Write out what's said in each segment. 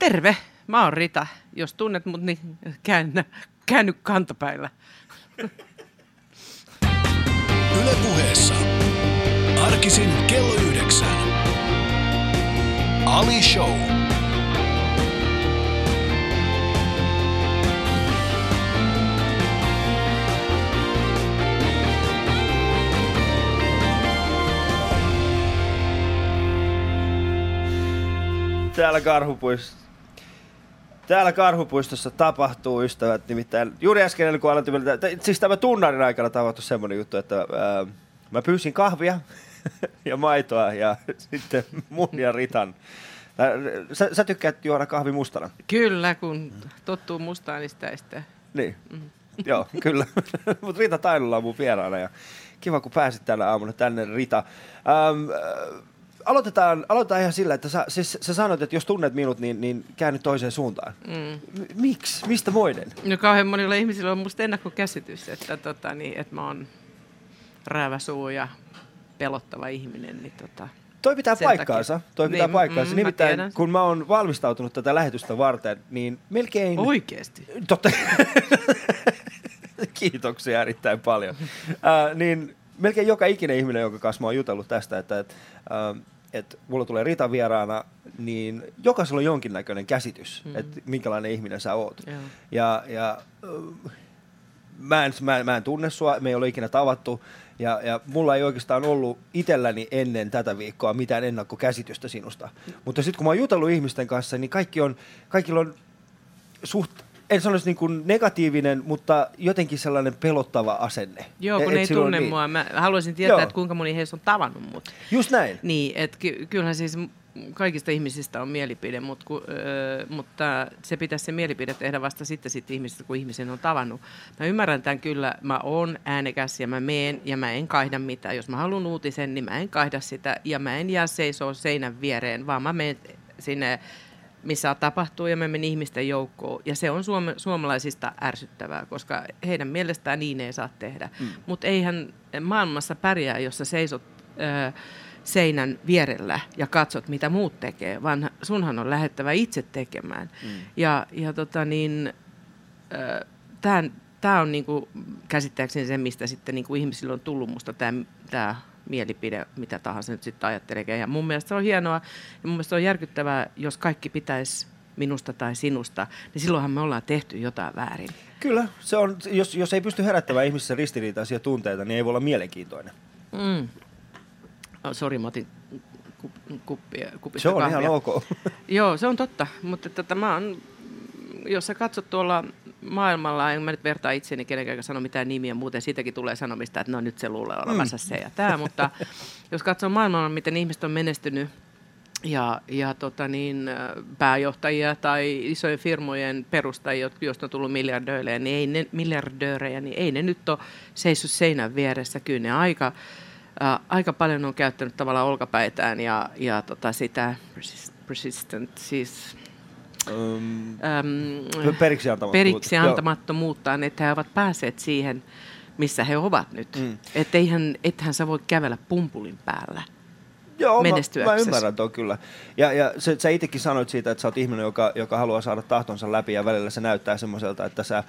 Terve, mä oon Rita. Jos tunnet mut, niin käännä, käänny kantapäillä. Yle puheessa. Arkisin kello yhdeksän. Ali Show. Täällä Karhupuistossa. Täällä Karhupuistossa tapahtuu, ystävät, nimittäin juuri äsken, kun aloitin, siis tämä tunnarin aikana tapahtui semmoinen juttu, että ää, mä pyysin kahvia ja maitoa ja sitten mun ja Ritan. Sä, sä tykkäät juoda kahvi mustana? Kyllä, kun tottuu mustaan, niin sitä ei sitä. Niin. Joo, kyllä. Mutta Rita Tainola on mun vieraana ja kiva, kun pääsit tänä aamuna tänne, Rita. Ähm, äh, aloitetaan, aloitetaan ihan sillä, että sä, siis, sä sanoit, että jos tunnet minut, niin, niin käänny toiseen suuntaan. Mm. M- miksi? Mistä moinen? No kauhean monilla ihmisillä on musta ennakkokäsitys, että, tota, niin, että mä oon räävä suu ja pelottava ihminen. Niin tota. Toi pitää Sen paikkaansa. takia. Toi pitää Niin, paikkaansa. mm, mä Nimittäin, tiedän. kun mä oon valmistautunut tätä lähetystä varten, niin melkein... Oikeesti. Totta. Kiitoksia erittäin paljon. Äh, niin melkein joka ikinen ihminen, jonka kanssa mä oon jutellut tästä, että et, äh, et mulla tulee Rita vieraana, niin jokaisella on jonkinnäköinen käsitys, mm. että minkälainen ihminen sä oot. Joo. Ja, ja mä, en, mä, mä en tunne sua, me ei ole ikinä tavattu, ja, ja mulla ei oikeastaan ollut itselläni ennen tätä viikkoa mitään ennakkokäsitystä sinusta. Mutta sitten kun mä oon jutellut ihmisten kanssa, niin kaikki on, kaikilla on suht, en sanoisi niin kuin negatiivinen, mutta jotenkin sellainen pelottava asenne. Joo, kun Et- ne ei tunne niin. mua. Mä haluaisin tietää, Joo. että kuinka moni heistä on tavannut mut. Just näin. Niin, että ky- kyllähän siis kaikista ihmisistä on mielipide, mut ku, öö, mutta se pitäisi se mielipide tehdä vasta sitten sit ihmisistä, kun ihmisen on tavannut. Mä ymmärrän tämän kyllä, mä oon äänekäs ja mä meen ja mä en kaihda mitään. Jos mä haluan uutisen, niin mä en kaihda sitä ja mä en jää seisoo seinän viereen, vaan mä menen sinne missä tapahtuu ja mä menen ihmisten joukkoon. Ja se on suome, suomalaisista ärsyttävää, koska heidän mielestään niin ei saa tehdä. Mm. Mutta eihän maailmassa pärjää, jos sä seisot ö, seinän vierellä ja katsot, mitä muut tekee, vaan sunhan on lähettävä itse tekemään. Mm. Ja, ja tota niin, tämä on niinku käsittääkseni se, mistä sitten niinku ihmisillä on tullut musta tämä mielipide, mitä tahansa nyt sitten ajattelee. Ja mun mielestä se on hienoa ja mun mielestä se on järkyttävää, jos kaikki pitäisi minusta tai sinusta, niin silloinhan me ollaan tehty jotain väärin. Kyllä, se on, jos, jos ei pysty herättämään ihmisissä ristiriitaisia tunteita, niin ei voi olla mielenkiintoinen. Mm. Oh, sori, mä otin kup, kuppia, kupista Se on kahvia. ihan ok. Joo, se on totta, mutta tota, mä oon, jos sä katsot tuolla maailmalla, en mä nyt vertaa itseni kenenkään sano mitään nimiä, muuten siitäkin tulee sanomista, että no nyt se luulee olevansa se ja tämä, mutta jos katsoo maailmalla, miten ihmiset on menestynyt ja, ja tota niin, pääjohtajia tai isojen firmojen perustajia, joista on tullut miljardöörejä, niin ei ne, miljardöörejä, niin ei ne nyt ole seissyt seinän vieressä. Kyllä ne aika, äh, aika paljon on käyttänyt tavallaan olkapäitään ja, ja tota sitä persist- persistent, siis Um, äm, periksi antamattomuutta. periksi antamattomuuttaan, että he ovat päässeet siihen, missä he ovat nyt. Mm. Että eihän, ethän sä voi kävellä pumpulin päällä. Joo, mä, mä ymmärrän tuon kyllä. Ja, ja se, sä itsekin sanoit siitä, että sä oot ihminen, joka, joka haluaa saada tahtonsa läpi ja välillä se näyttää semmoiselta, että sä...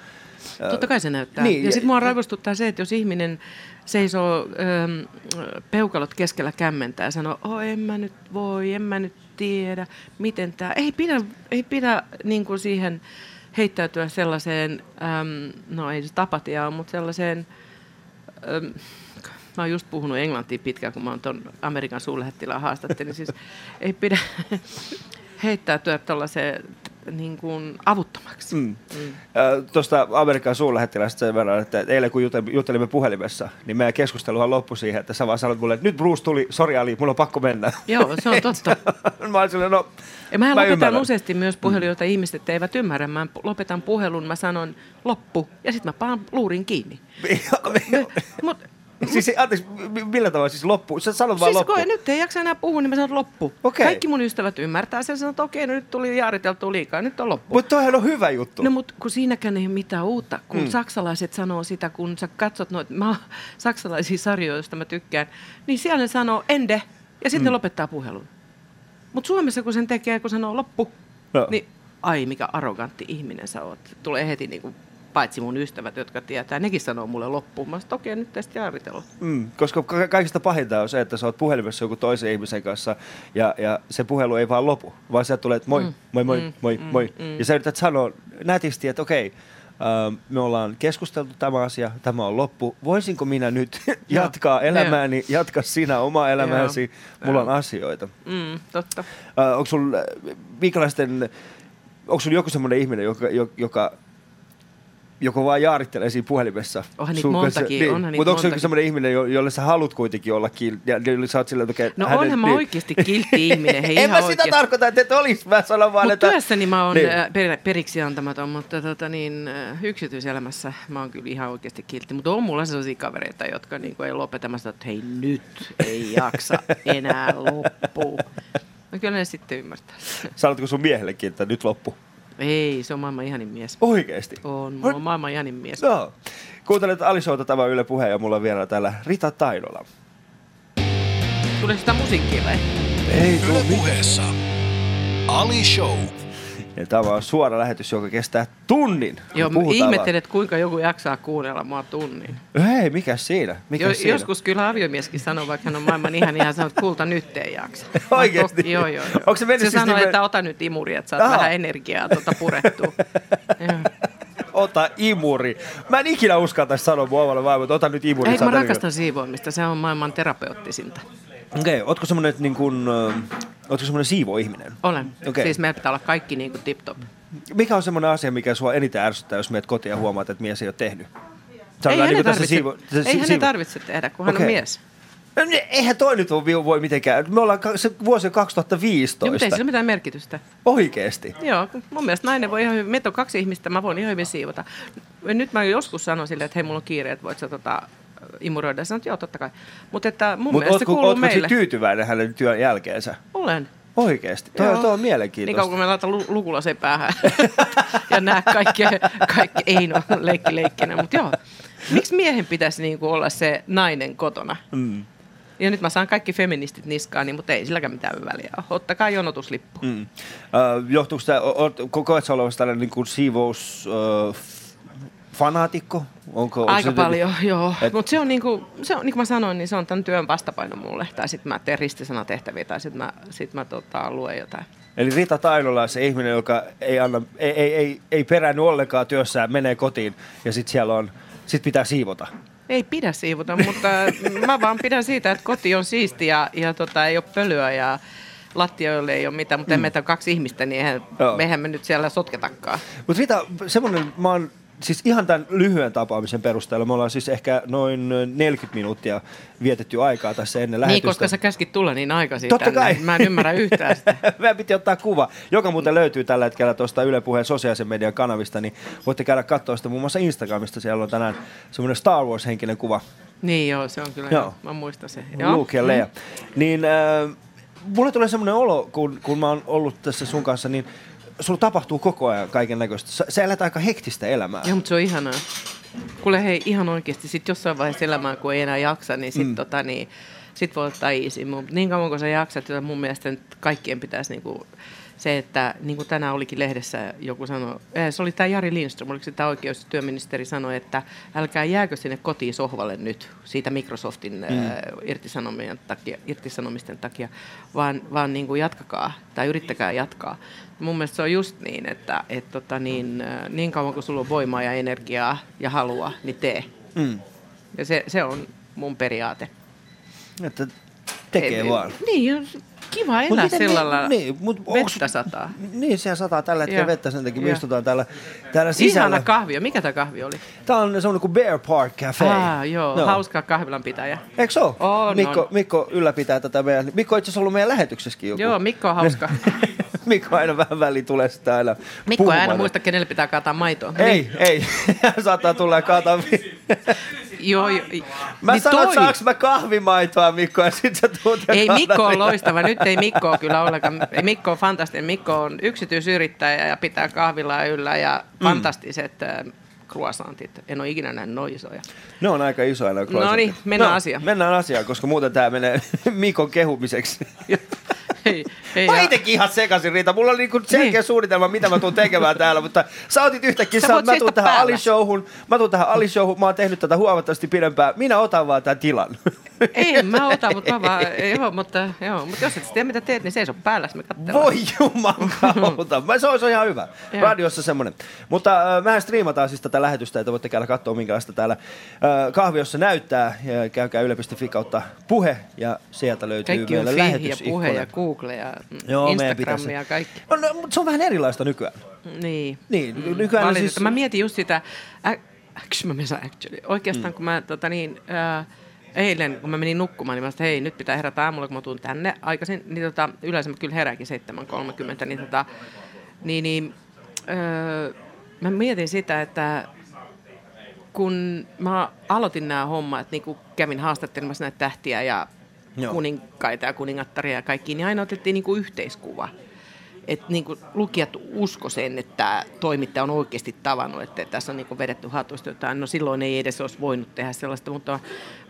ää, Totta kai se näyttää. Niin, ja ja- sitten mua raivostuttaa se, että jos ihminen seisoo ähm, peukalot keskellä kämmentää ja sanoo, oh, en mä nyt voi, en mä nyt tiedä, miten tämä... Ei pidä, ei pidä niin kuin siihen heittäytyä sellaiseen, ähm, no ei se tapatiaa, mutta sellaiseen... Ähm, Mä oon just puhunut englantia pitkään, kun mä oon ton Amerikan suurlähettilään haastattelin. Siis ei pidä heittäytyä tuollaiseen niin kuin avuttomaksi. Mm. Mm. Tuosta Amerikan suurlähettilästä sen verran, että eilen kun jutel- juttelimme puhelimessa, niin meidän keskusteluhan loppui siihen, että sä vaan sanoit mulle, että nyt Bruce tuli, sori Ali, mulla on pakko mennä. Joo, se on totta. mä olin silleen, no, Ja mä, mä lopetan ymmärrän. useasti myös puhelun, jota ihmiset eivät ymmärrä. Mä lopetan puhelun, mä sanon loppu ja sitten mä paan luurin kiinni. Mut, siis, anteeksi, mi- millä tavalla siis loppu? Sä sanot vaan siis loppu. kun nyt ei jaksa enää puhua, niin mä sanon loppu. Okei. Kaikki mun ystävät ymmärtää sen, sanoo, että okei, no nyt tuli jaariteltua liikaa, nyt on loppu. Mutta toihan on hyvä juttu. No mutta kun siinäkään ei ole mitään uutta, kun mm. saksalaiset sanoo sitä, kun sä katsot noita mä, saksalaisia sarjoja, joista mä tykkään, niin siellä ne sanoo ende ja sitten mm. ne lopettaa puhelun. Mutta Suomessa kun sen tekee, kun sanoo loppu, Joo. niin ai mikä arrogantti ihminen sä oot. Tulee heti niin kuin, paitsi mun ystävät, jotka tietää, nekin sanoo mulle loppuun. Mä sanoin, okei, nyt tästä jaaritella. Mm, koska ka- kaikista pahinta on se, että sä oot puhelimessa joku toisen ihmisen kanssa ja, ja se puhelu ei vaan lopu, vaan sieltä tulee, että moi, mm. moi, moi, mm. moi, moi. Mm. Ja sä yrität sanoa nätisti, että okei, Uh, me ollaan keskusteltu tämä asia, tämä on loppu. Voisinko minä nyt jatkaa elämääni, jatka sinä omaa elämääsi, mulla on asioita. Mm, totta. Uh, onko sulla, minkälaisten, onko sulla joku semmoinen ihminen, joka, joka joko vaan jaarittelee siinä puhelimessa. Onhan niitä montakin. Niin. Onhan Mutta onko se joku semmoinen ihminen, jo- jolle sä haluat kuitenkin olla kiltti? Ja jolle sä oot sillä, että okay, No hänet- onhan mä niin. oikeasti kiltti ihminen. Hei, en mä sitä oikein. tarkoita, että et olis. Mä sanon vaan, Mutta että... työssäni mä oon Niin. niin. per, periksi antamaton, mutta tota, niin, äh, yksityiselämässä mä oon kyllä ihan oikeasti kiltti. Mutta on mulla sellaisia kavereita, jotka niin ei lopetamassa, että hei nyt ei jaksa enää loppuu. No kyllä ne sitten ymmärtää. Sanotko sun miehellekin, että nyt loppu? Ei, se on maailman ihanin mies. Oikeesti? On, mulla on maailman ihanin mies. No. Kuuntelet Alisoota tämä Yle Puhe ja mulla on vielä täällä Rita Tainola. Tulee sitä musiikkia vai? Ei Yle Puheessa. Ali Show. Ja tämä on suora lähetys, joka kestää tunnin. Joo, mä ihmettelen, että kuinka joku jaksaa kuunnella mua tunnin. Hei, mikä siinä? Mikä Jo, siinä? joskus kyllä aviomieskin sanoo, vaikka hän on maailman ihan ihan sanoo, että kulta nyt ei jaksa. To- Joo, joo, joo. Onko se se siis sanoo, nimen- että ota nyt imuri, että saat Aha. vähän energiaa tuota purettua. Ota imuri. Mä en ikinä uskaltaisi sanoa mun omalle vaimolle, että ota nyt imuri. Ei, mä energiaa. rakastan siivoamista, se on maailman terapeuttisinta. Okei, okay, ootko semmonen, niin kuin, ootko semmonen siivoihminen? Olen. Okay. Siis meidän pitää olla kaikki niin kuin tip-top. Mikä on semmoinen asia, mikä sua eniten ärsyttää, jos meet kotiin ja huomaat, että mies ei ole tehnyt? Ei hänen tässä tarvitse, siivo- ei hänen tarvitse tehdä, kun hän Okei. on mies. No, niin, Eihän toi nyt voi, mitenkään. Me ollaan se vuosi on 2015. Joo, mutta ei sillä mitään merkitystä. Oikeesti. Joo, mun mielestä nainen voi ihan hyvin, meitä on kaksi ihmistä, mä voin ihan hyvin siivota. Nyt mä joskus sanon silleen, että hei, mulla on kiire, että voit sä tota, imuroida. Sanoin, että joo, totta kai. Mutta että mun Mutta mielestä se ootko, kuuluu ootko sit meille. tyytyväinen hänen työn jälkeensä? Olen. Oikeesti. Toi, Joo. toi on Niin kauan mielenkiintoista. kun me laitan lu- lukulaseen päähän ja nää kaikki, kaikki ei no leikki leikkinä, mutta joo. Miksi miehen pitäisi niinku olla se nainen kotona? Mm. Ja nyt mä saan kaikki feministit niskaan, niin, mutta ei silläkään mitään väliä ole. Ottakaa jonotuslippu. Mm. Uh, johtuuko tämä, koet sä olevasi tällainen niin kuin siivous uh, fanaatikko? Onko, Aika se- paljon, joo. Et- Mutta se on niinku, se on, niin kuin mä sanoin, niin se on tämän työn vastapaino mulle. Tai sitten mä teen ristisanatehtäviä, tai sitten mä, sit mä tota, luen jotain. Eli Rita Tainola on se ihminen, joka ei, anna, ei, ei, ei, ei peräänny ollenkaan työssään, menee kotiin ja sitten siellä on, sit pitää siivota. Ei pidä siivota, mutta mä vaan pidän siitä, että koti on siisti ja, ja tota, ei ole pölyä ja lattioille ei ole mitään, mutta mm. meitä on kaksi ihmistä, niin eihän, Joo. mehän me nyt siellä sotketakaan. Mutta Rita, semmoinen, mä oon siis ihan tämän lyhyen tapaamisen perusteella, me ollaan siis ehkä noin 40 minuuttia vietetty aikaa tässä ennen Niin, lähetystä. koska sä käskit tulla niin aikaisin Totta tänne. kai. Mä en ymmärrä yhtään sitä. Meidän piti ottaa kuva, joka muuten löytyy tällä hetkellä tuosta Yle Puheen sosiaalisen median kanavista, niin voitte käydä katsoa sitä muun muassa Instagramista. Siellä on tänään semmoinen Star Wars-henkinen kuva. Niin joo, se on kyllä, Joo. joo. mä muistan sen. Luke ja Leia. Niin äh, mulle tulee semmoinen olo, kun, kun mä oon ollut tässä sun kanssa, niin sulla tapahtuu koko ajan kaiken näköistä. Sä, sä elät aika hektistä elämää. Joo, mutta se on ihanaa. Kuule hei, ihan oikeasti, sit jossain vaiheessa elämää, kun ei enää jaksa, niin sit, mm. tota, niin, sit voi ottaa easy. Mut niin kauan kun sä jaksat, jota mun mielestä nyt kaikkien pitäisi niinku, se, että niin kuin tänään olikin lehdessä joku sanoi, eh, se oli tämä Jari Lindström, oliko se tämä oikeus- työministeri sanoi, että älkää jääkö sinne kotiin sohvalle nyt siitä Microsoftin mm. äh, irtisanomisten takia, irtisanomisten takia, vaan, vaan niin kuin jatkakaa tai yrittäkää jatkaa. Mun mielestä se on just niin, että et tota niin, äh, niin kauan kuin sulla on voimaa ja energiaa ja halua, niin tee. Mm. Ja se, se on mun periaate. Että tekee Ei- vaan. Niin, kiva Mut elää miten sillä niin- lailla. niin, mut onks- Vettä sataa. Niin, siellä sataa tällä hetkellä vettä, sen takia me istutaan täällä, täällä sisällä. Ihana kahvio. Mikä tämä kahvi oli? Tää on semmoinen kuin Bear Park Cafe. Ah, joo, No. hauska kahvilan pitäjä. Eikö se ole? On, Mikko, on. Mikko ylläpitää tätä meidän... Mikko on itse asiassa ollut meidän lähetyksessäkin joku. Joo, Mikko on hauska. Mikko aina vähän väliin tulee sitä aina Mikko ei puhumaan. aina muista, kenelle pitää kaataa maitoa. Ei, ei. Saattaa tulla ja kaataa... Joo, joo. Mä Niin sanoin, toi- että saaks mä kahvimaitoa, Mikko, ja sit sä tuut Ei, Mikko on loistava. Nyt ei Mikko ole kyllä ollenkaan. Mikko on fantastinen. Mikko on yksityisyrittäjä ja pitää kahvilaa yllä ja Mm. fantastiset äh, croissantit. En ole ikinä nähnyt noin isoja. Ne on aika isoja nämä No niin, mennään no, asiaan. Mennään asiaan, koska muuten tää menee Mikon kehumiseksi. Hei, hei, Mä itekin ihan sekasin, Riita. Mulla oli niinku selkeä Niin. suunnitelma, mitä mä tuun tekemään täällä, mutta sä otit yhtäkkiä, Sä sä, mä tuun tähän mä tuun tähän Ali-showhun, mä oon tehnyt tätä huomattavasti pidempään, minä otan vaan tämän tilan. Ei, mä otan, mutta mä vaan, joo, mutta, joo, mutta jos et tiedä mitä teet, niin seiso päällä, me katsellaan. Voi jumakauta. Mä- Se on, on ihan hyvä. Joo. Radiossa semmoinen. Mutta äh, mehän striimataan siis tätä lähetystä, että voitte käydä katsoa, minkälaista täällä äh, kahviossa näyttää. Ja käykää yle.fi kautta puhe ja sieltä löytyy Kaikki on meillä Fihi ja Puhe ja. Google ja Joo, Instagram ja kaikki. No, no, mutta se on vähän erilaista nykyään. Niin. Niin, Mm, nykyään valitettavasti. siis- Mä mietin just sitä, ä, actually, mä actually. Oikeastaan mm. kun mä tota niin, ää, eilen, kun mä menin nukkumaan, niin mä sanoin, että hei, nyt pitää herätä aamulla, kun mä tuun tänne aikaisin. Niin tota, yleensä mä kyllä herääkin 7.30, niin tota, niin, niin öö, mä mietin sitä, että kun mä aloitin nämä hommat, niin kun kävin haastattelemassa näitä tähtiä ja. Joo. kuninkaita ja kuningattaria ja kaikki, niin aina otettiin niin kuin yhteiskuva. Että niin kuin lukijat usko sen, että toimittaja on oikeasti tavannut, että tässä on niin kuin vedetty hatusta jotain. No silloin ei edes olisi voinut tehdä sellaista, mutta,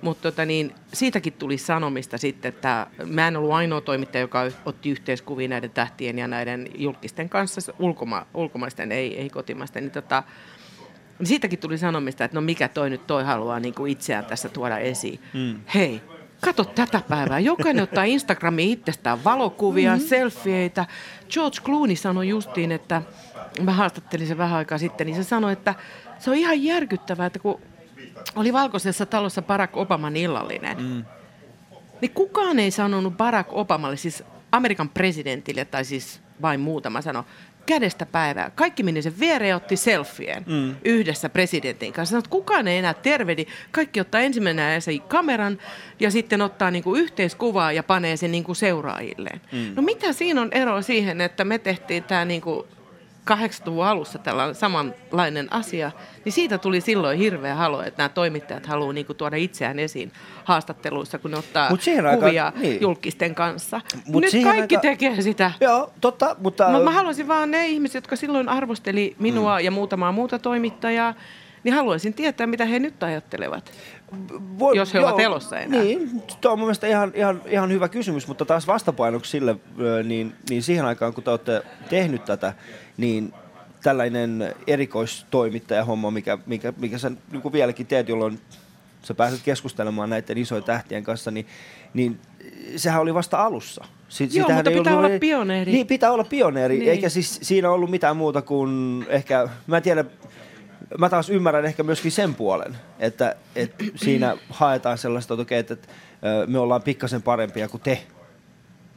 mutta tota niin, siitäkin tuli sanomista sitten, että mä en ollut ainoa toimittaja, joka otti yhteiskuvia näiden tähtien ja näiden julkisten kanssa, ulkoma, ulkomaisten, ei, ei kotimaisten. Niin tota, niin siitäkin tuli sanomista, että no mikä toi nyt toi haluaa niin kuin itseään tässä tuoda esiin. Mm. Hei, kato tätä päivää. Jokainen ottaa Instagramiin itsestään valokuvia, mm-hmm. selfieitä. George Clooney sanoi justiin, että mä haastattelin sen vähän aikaa sitten, niin se sanoi, että se on ihan järkyttävää, että kun oli valkoisessa talossa Barack Obaman illallinen, mm. niin kukaan ei sanonut Barack Obamalle, siis Amerikan presidentille, tai siis vain muutama sano, kädestä päivää. Kaikki meni sen viereen otti selfien mm. yhdessä presidentin kanssa. Sanoi, että kukaan ei enää tervehdi. Kaikki ottaa ensimmäisenä sen kameran ja sitten ottaa niinku yhteiskuvaa ja panee sen niinku seuraajilleen. Mm. No mitä siinä on ero siihen, että me tehtiin tämä niinku 80-luvun alussa tällainen samanlainen asia, niin siitä tuli silloin hirveä halo, että nämä toimittajat haluaa niinku tuoda itseään esiin haastatteluissa, kun ne ottaa Mut kuvia niin. julkisten kanssa. Mut Nyt kaikki aika- tekee sitä. Joo, totta, mutta... Mä, mä haluaisin vaan ne ihmiset, jotka silloin arvosteli minua mm. ja muutamaa muuta toimittajaa, niin haluaisin tietää, mitä he nyt ajattelevat. Voi- Jos he ovat elossa enää. Niin, tuo on mun mielestä ihan, ihan, ihan hyvä kysymys, mutta taas vastapainoksi sille, niin, niin siihen aikaan kun te olette tehnyt tätä, niin tällainen erikoistoimittajahomma, mikä, mikä, mikä sä niin kuin vieläkin teet, jolloin sä pääset keskustelemaan näiden isojen tähtien kanssa, niin, niin sehän oli vasta alussa. Si- Joo, mutta ei pitää ollut- olla pioneeri. Niin, pitää olla pioneeri, Niin. eikä siis siinä ollut mitään muuta kuin ehkä, mä en tiedä, mä taas ymmärrän ehkä myöskin sen puolen, että, että siinä haetaan sellaista, että, okei, että, me ollaan pikkasen parempia kuin te,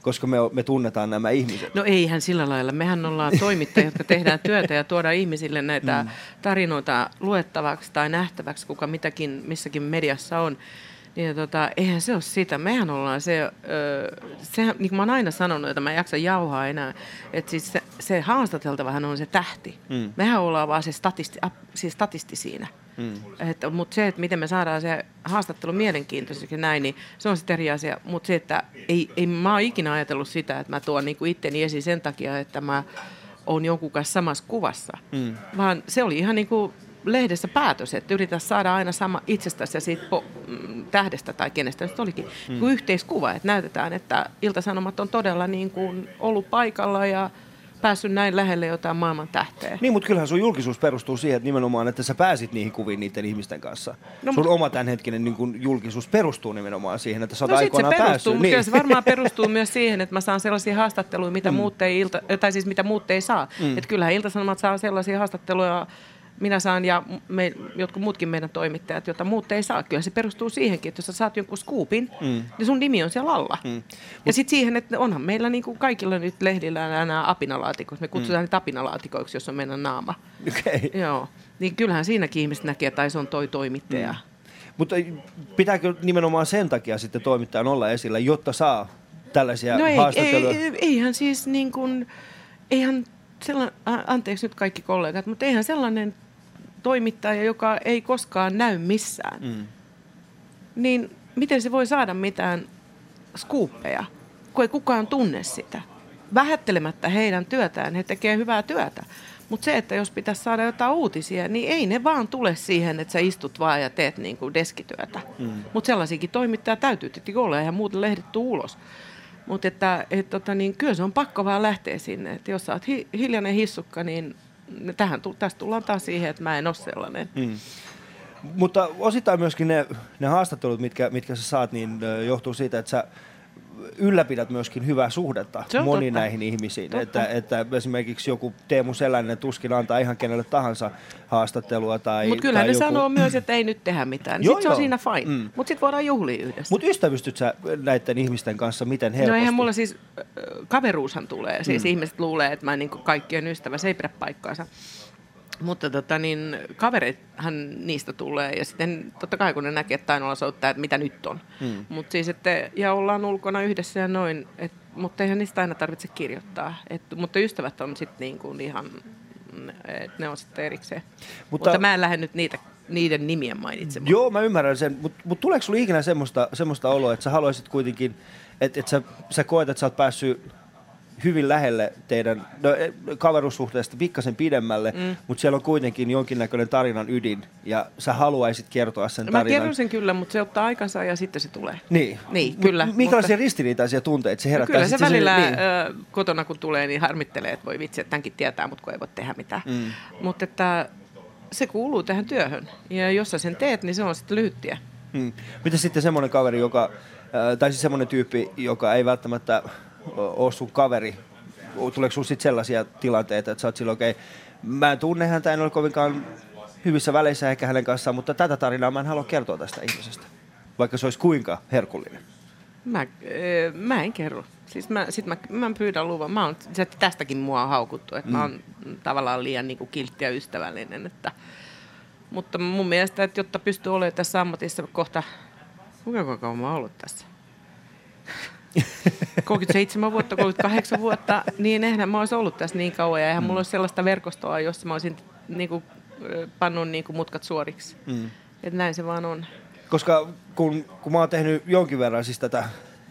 koska me, me tunnetaan nämä ihmiset. No eihän sillä lailla. Mehän ollaan toimittajia, jotka tehdään työtä ja tuodaan ihmisille näitä mm. tarinoita luettavaksi tai nähtäväksi, kuka mitäkin missäkin mediassa on. Niin tota, eihän se ole sitä. Mehän ollaan se, ö, sehän, niin kuin mä oon aina sanonut, että mä en jaksa jauhaa enää, että siis se, se haastateltavahan on se tähti. Mm. Mehän ollaan vaan se statisti, ap, siis statisti siinä. Mm. Mutta se, että miten me saadaan se haastattelu mielenkiintoiseksi ja näin, niin se on sitten eri asia. Mutta se, että ei, ei mä oon ikinä ajatellut sitä, että mä tuon niinku itteni esiin sen takia, että mä oon jonkun kanssa samassa kuvassa. Mm. Vaan se oli ihan niin kuin lehdessä päätös, että yritä saada aina sama itsestäsi ja siitä po, mm, tähdestä tai kenestä nyt olikin mm. kuin yhteiskuva, että näytetään, että Iltasanomat on todella niin kuin ollut paikalla ja päässyt näin lähelle jotain maailman tähteä. Niin, mutta kyllähän sun julkisuus perustuu siihen, että nimenomaan, että sä pääsit niihin kuviin niiden ihmisten kanssa. No, sun oma tämänhetkinen niin kun, julkisuus perustuu nimenomaan siihen, että sä oot No sit se aikoinaan perustuu, päässyt. mutta Niin. kyllä se varmaan perustuu myös siihen, että mä saan sellaisia haastatteluja, mitä mm. muut ei, ilta, tai siis mitä muut ei saa. Mm. Että kyllähän Ilta-Sanomat saa sellaisia haastatteluja, minä saan ja me, jotkut muutkin meidän toimittajat, joita muut ei saa. Kyllä se perustuu siihenkin, että jos sä saat jonkun skuupin, mm. niin sun nimi on siellä alla. Mm. Ja sitten siihen, että onhan meillä niin kuin kaikilla nyt lehdillä nämä apinalaatikot. Me kutsutaan mm. niitä apinalaatikoiksi, jos on meidän naama. Okei. Joo. Niin kyllähän siinäkin ihmiset näkee, että ai se on toi toimittaja. Mm. Mutta pitääkö nimenomaan sen takia sitten toimittajan olla esillä, jotta saa tällaisia No ei, haastatteluja? ei, ei, eihän siis niin kuin, eihän sellainen, anteeksi nyt kaikki kollegat, mutta eihän sellainen toimittaja, joka ei koskaan näy missään, mm. niin miten se voi saada mitään skuuppeja, kun ei kukaan tunne sitä. Vähättelemättä heidän työtään, he tekevät hyvää työtä. Mutta se, että jos pitäisi saada jotain uutisia, niin ei ne vaan tule siihen, että sä istut vaan ja teet niin kuin deskityötä. Mm. Mutta sellaisiakin toimittajia täytyy tietenkin olla, ja muuten lehdet tuu ulos. Mutta että, et, tota, niin, kyllä se on pakko vaan lähteä sinne. Et jos sä oot hi, hiljainen hissukka, niin tähän, tästä tullaan taas siihen, että mä en ole sellainen. Mm. Mutta osittain myöskin ne, ne haastattelut, mitkä, mitkä sä saat, niin johtuu siitä, että sä ylläpidät myöskin hyvää suhdetta moniin näihin ihmisiin. Että, että esimerkiksi joku Teemu Selänen tuskin antaa ihan kenelle tahansa haastattelua. Tai, Mutta kyllä tai ne joku... sanoo myös, että ei nyt tehdä mitään. Sitten se on siinä fine. Mm. Mutta sitten voidaan juhlia yhdessä. Mutta ystävystyt sä näiden ihmisten kanssa miten helposti? No eihän mulla siis, kaveruushan tulee. Siis mm. ihmiset luulee, että mä niin kaikkien ystävä. Se ei pidä paikkaansa. Mutta tota, niin, kaverithan niistä tulee ja sitten totta kai kun ne näkee, että Tainola soittaa, että mitä nyt on. Mm. Mut siis, että, ja ollaan ulkona yhdessä ja noin, et, mutta eihän niistä aina tarvitse kirjoittaa. Et, mutta ystävät on sitten niin kuin ihan, et ne on sitten erikseen. Mutta, mutta mä en lähde nyt niitä niiden nimien mainitsemaan. Joo, mä ymmärrän sen, mutta mut tuleeko sulla ikinä semmoista, semmoista oloa, että sä haluaisit kuitenkin, että et sä, sä koet, että sä oot päässyt hyvin lähelle teidän no, e, kaverussuhteesta pikkasen pidemmälle, mm. mutta siellä on kuitenkin jonkinnäköinen tarinan ydin ja sä haluaisit kertoa sen tarinan. Mä kerron sen kyllä, mutta se ottaa aikansa ja sitten se tulee. Niin. Niin, kyllä. M- minkälaisia mutta... ristiriitaisia tunteita se herättää? No kyllä se välillä se, niin. ö, kotona kun tulee, niin harmittelee, että voi vitsi, että tämänkin tietää, mutta kun ei voi tehdä mitään. Mm. Mutta että se kuuluu tähän työhön ja jos sä sen teet, niin se on sitten lyhyttiä. Mm. Mitä sitten semmoinen kaveri, joka, tai siis semmoinen tyyppi, joka ei välttämättä ole sun kaveri? Tuleeko sitten sellaisia tilanteita, että sä oot silloin, okei, okay, mä en tunne häntä, en ole kovinkaan hyvissä väleissä ehkä hänen kanssaan, mutta tätä tarinaa mä en halua kertoa tästä ihmisestä, vaikka se olisi kuinka herkullinen. Mä, äh, mä en kerro. Siis mä, sit mä, mä pyydän luvan. Mä oon, tästäkin mua on haukuttu, että mm. mä oon tavallaan liian niin kuin kiltti ja ystävällinen. Että, mutta mun mielestä, että jotta pystyy olemaan tässä ammatissa kohta, kuinka kauan mä oon ollut tässä? 37 vuotta, 38 vuotta, niin eihän mä olisi ollut tässä niin kauan. Ja eihän mm. mulla olisi sellaista verkostoa, jossa mä olisin niin kuin, pannut niin kuin mutkat suoriksi. Mm. Että näin se vaan on. Koska kun, kun mä oon tehnyt jonkin verran siis tätä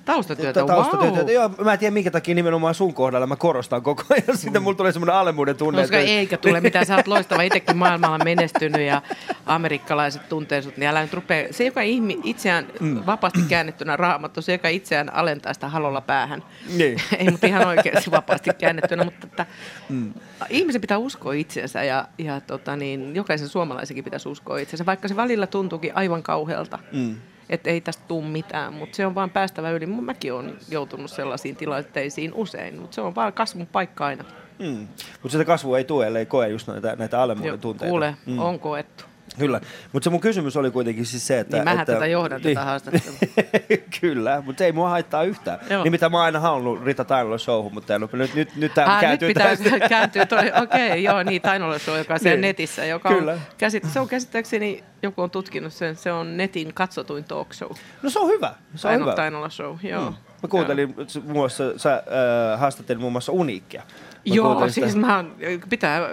Taustatyötä, taustatyötä. wow. Joo, mä en tiedä minkä takia nimenomaan sun kohdalla mä korostan koko ajan. Sitten mm. mulla tulee semmoinen alemmuuden tunne. Koska että... eikä tule mitään, sä oot loistava itsekin maailmalla menestynyt ja amerikkalaiset tuntee sut, niin älä nyt rupea. Se, joka ihmi, itseään mm. vapaasti käännettynä raamattu, se, joka itseään alentaa sitä halolla päähän. Niin. Ei, mutta ihan oikeasti vapaasti käännettynä, mutta että mm. ihmisen pitää uskoa itsensä ja, ja tota niin, jokaisen suomalaisenkin pitäisi uskoa itsensä, vaikka se välillä tuntuukin aivan kauhealta. Mm että ei tästä tule mitään, mutta se on vaan päästävä yli. Mäkin olen joutunut sellaisiin tilanteisiin usein, mutta se on vaan kasvun paikka aina. Mm. Mutta sitä kasvua ei tule, ellei koe just näitä, näitä alemmuuden tunteita. Kuule, mm. on koettu. Kyllä, mutta se mun kysymys oli kuitenkin siis se, että... Niin mähän että, tätä johdan niin. tätä haastattelua. Kyllä, mutta ei mua haittaa yhtään. Joo. Nimittäin mä oon aina halunnut Rita Tainola showhun, mutta nyt, nyt, nyt, nyt tämä kääntyy nyt pitää kääntyä toi, okei, okay, joo, niin Tainola show, joka on niin. netissä, joka Kyllä. on, käsit, se on käsittääkseni, joku on tutkinut sen, se on netin katsotuin talk show. No se on hyvä, se on Taino, hyvä. Tainola show, joo. Mm. Mä kuuntelin, muun muassa, sä äh, haastattelin muun muassa Uniikkia. Joo, siis mä pitää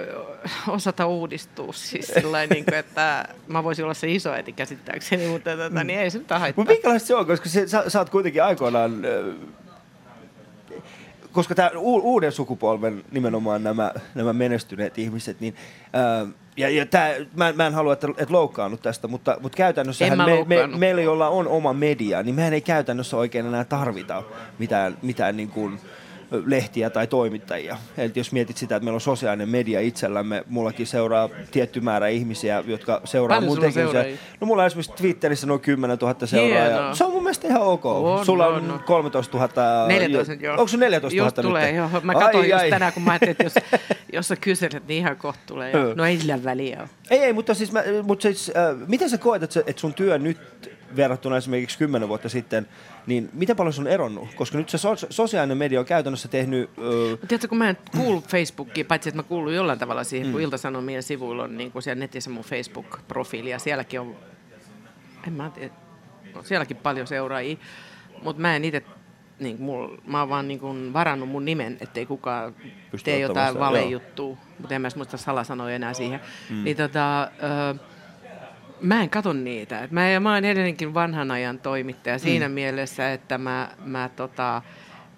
osata uudistua. Siis sillä niin kuin, että mä voisin olla se iso eti käsittääkseni, mutta tota, niin ei se mitään haittaa. Mutta minkälaista se on, koska se, sä, sä oot kuitenkin aikoinaan, koska tämä uuden sukupolven nimenomaan nämä, nämä menestyneet ihmiset, niin ja, ja tää, mä, mä en halua, että, että loukkaannut tästä, mutta, mutta käytännössä me, me, meillä, joilla on oma media, niin mehän ei käytännössä oikein enää tarvita mitään, mitään niin kuin, lehtiä tai toimittajia. Eli jos mietit sitä, että meillä on sosiaalinen media itsellämme, mullakin seuraa tietty määrä ihmisiä, jotka seuraa Paljon mun tekemisiä. No mulla on esimerkiksi Twitterissä noin 10 000 seuraajaa. Se on mun mielestä ihan ok. On, Sulla on, on 13 000. 14, joo. Onko sun 14 000 just nyt? tulee, joo. Mä katsoin ai, just ai. tänään, kun mä ajattelin, että jos, jos sä kyselet, niin ihan kohta tulee. No ei sillä väliä Ei, ei, mutta siis, mä, mutta siis äh, miten sä koet, että, että sun työ nyt verrattuna esimerkiksi kymmenen vuotta sitten, niin miten paljon se on eronnut? Koska nyt se so- sosiaalinen media on käytännössä tehnyt... Öö... Tiedätkö, kun mä en kuulu Facebookiin, paitsi että mä kuulun jollain tavalla siihen, mm. kun Ilta-Sanomien sivuilla on niin kuin siellä netissä mun Facebook-profiili, ja sielläkin on, en mä tiedä, no, sielläkin paljon seuraajia, mutta mä en itse niin, mul, mä oon vaan niin varannut mun nimen, ettei kukaan Pysty tee jotain valejuttua, mutta en mä muista salasanoja enää siihen. Mm. Niin tota, ö, Mä en katon niitä. Mä, mä oon edelleenkin vanhan ajan toimittaja siinä mm. mielessä, että mä, mä tota,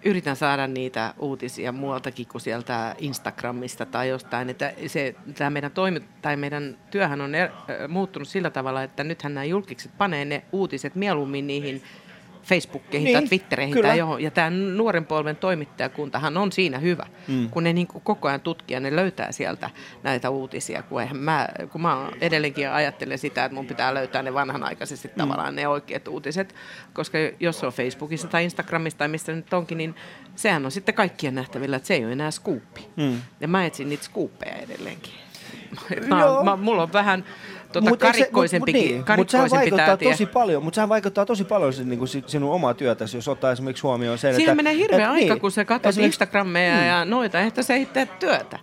yritän saada niitä uutisia muualtakin kuin sieltä Instagramista tai jostain. Että se, tämä meidän, toimi, tai meidän työhän on er, muuttunut sillä tavalla, että nythän nämä julkikset panee ne uutiset mieluummin niihin Facebookiin Niin, tai Twittereihin kyllä. tai johon. Ja tämä nuoren polven toimittajakuntahan on siinä hyvä, mm. kun ne niin kuin koko ajan tutkii ja ne löytää sieltä näitä uutisia. Kun, eihän mä, kun mä edelleenkin ajattelen sitä, että mun pitää löytää ne vanhanaikaisesti mm. tavallaan ne oikeat uutiset. Koska jos se on Facebookissa tai Instagramissa tai mistä nyt onkin, niin sehän on sitten kaikkien nähtävillä, että se ei ole enää skuuppi. Mm. Ja mä etsin niitä skuuppeja edelleenkin. Mä, oon- mä, mulla on vähän tota Mut eikö se- karikkoisempi, mut- mut niin, mut karikkoisempi vaikuttaa tää tie. tosi paljon, mutta sehän vaikuttaa tosi paljon sin, niin sin, sinun omaa työtäsi, jos ottaa esimerkiksi huomioon sen, Siihen että... menee hirveä et, aika, niin, kun sä katsot esimerkiksi- Instagrammeja mm. ja noita, että sä itse työtä.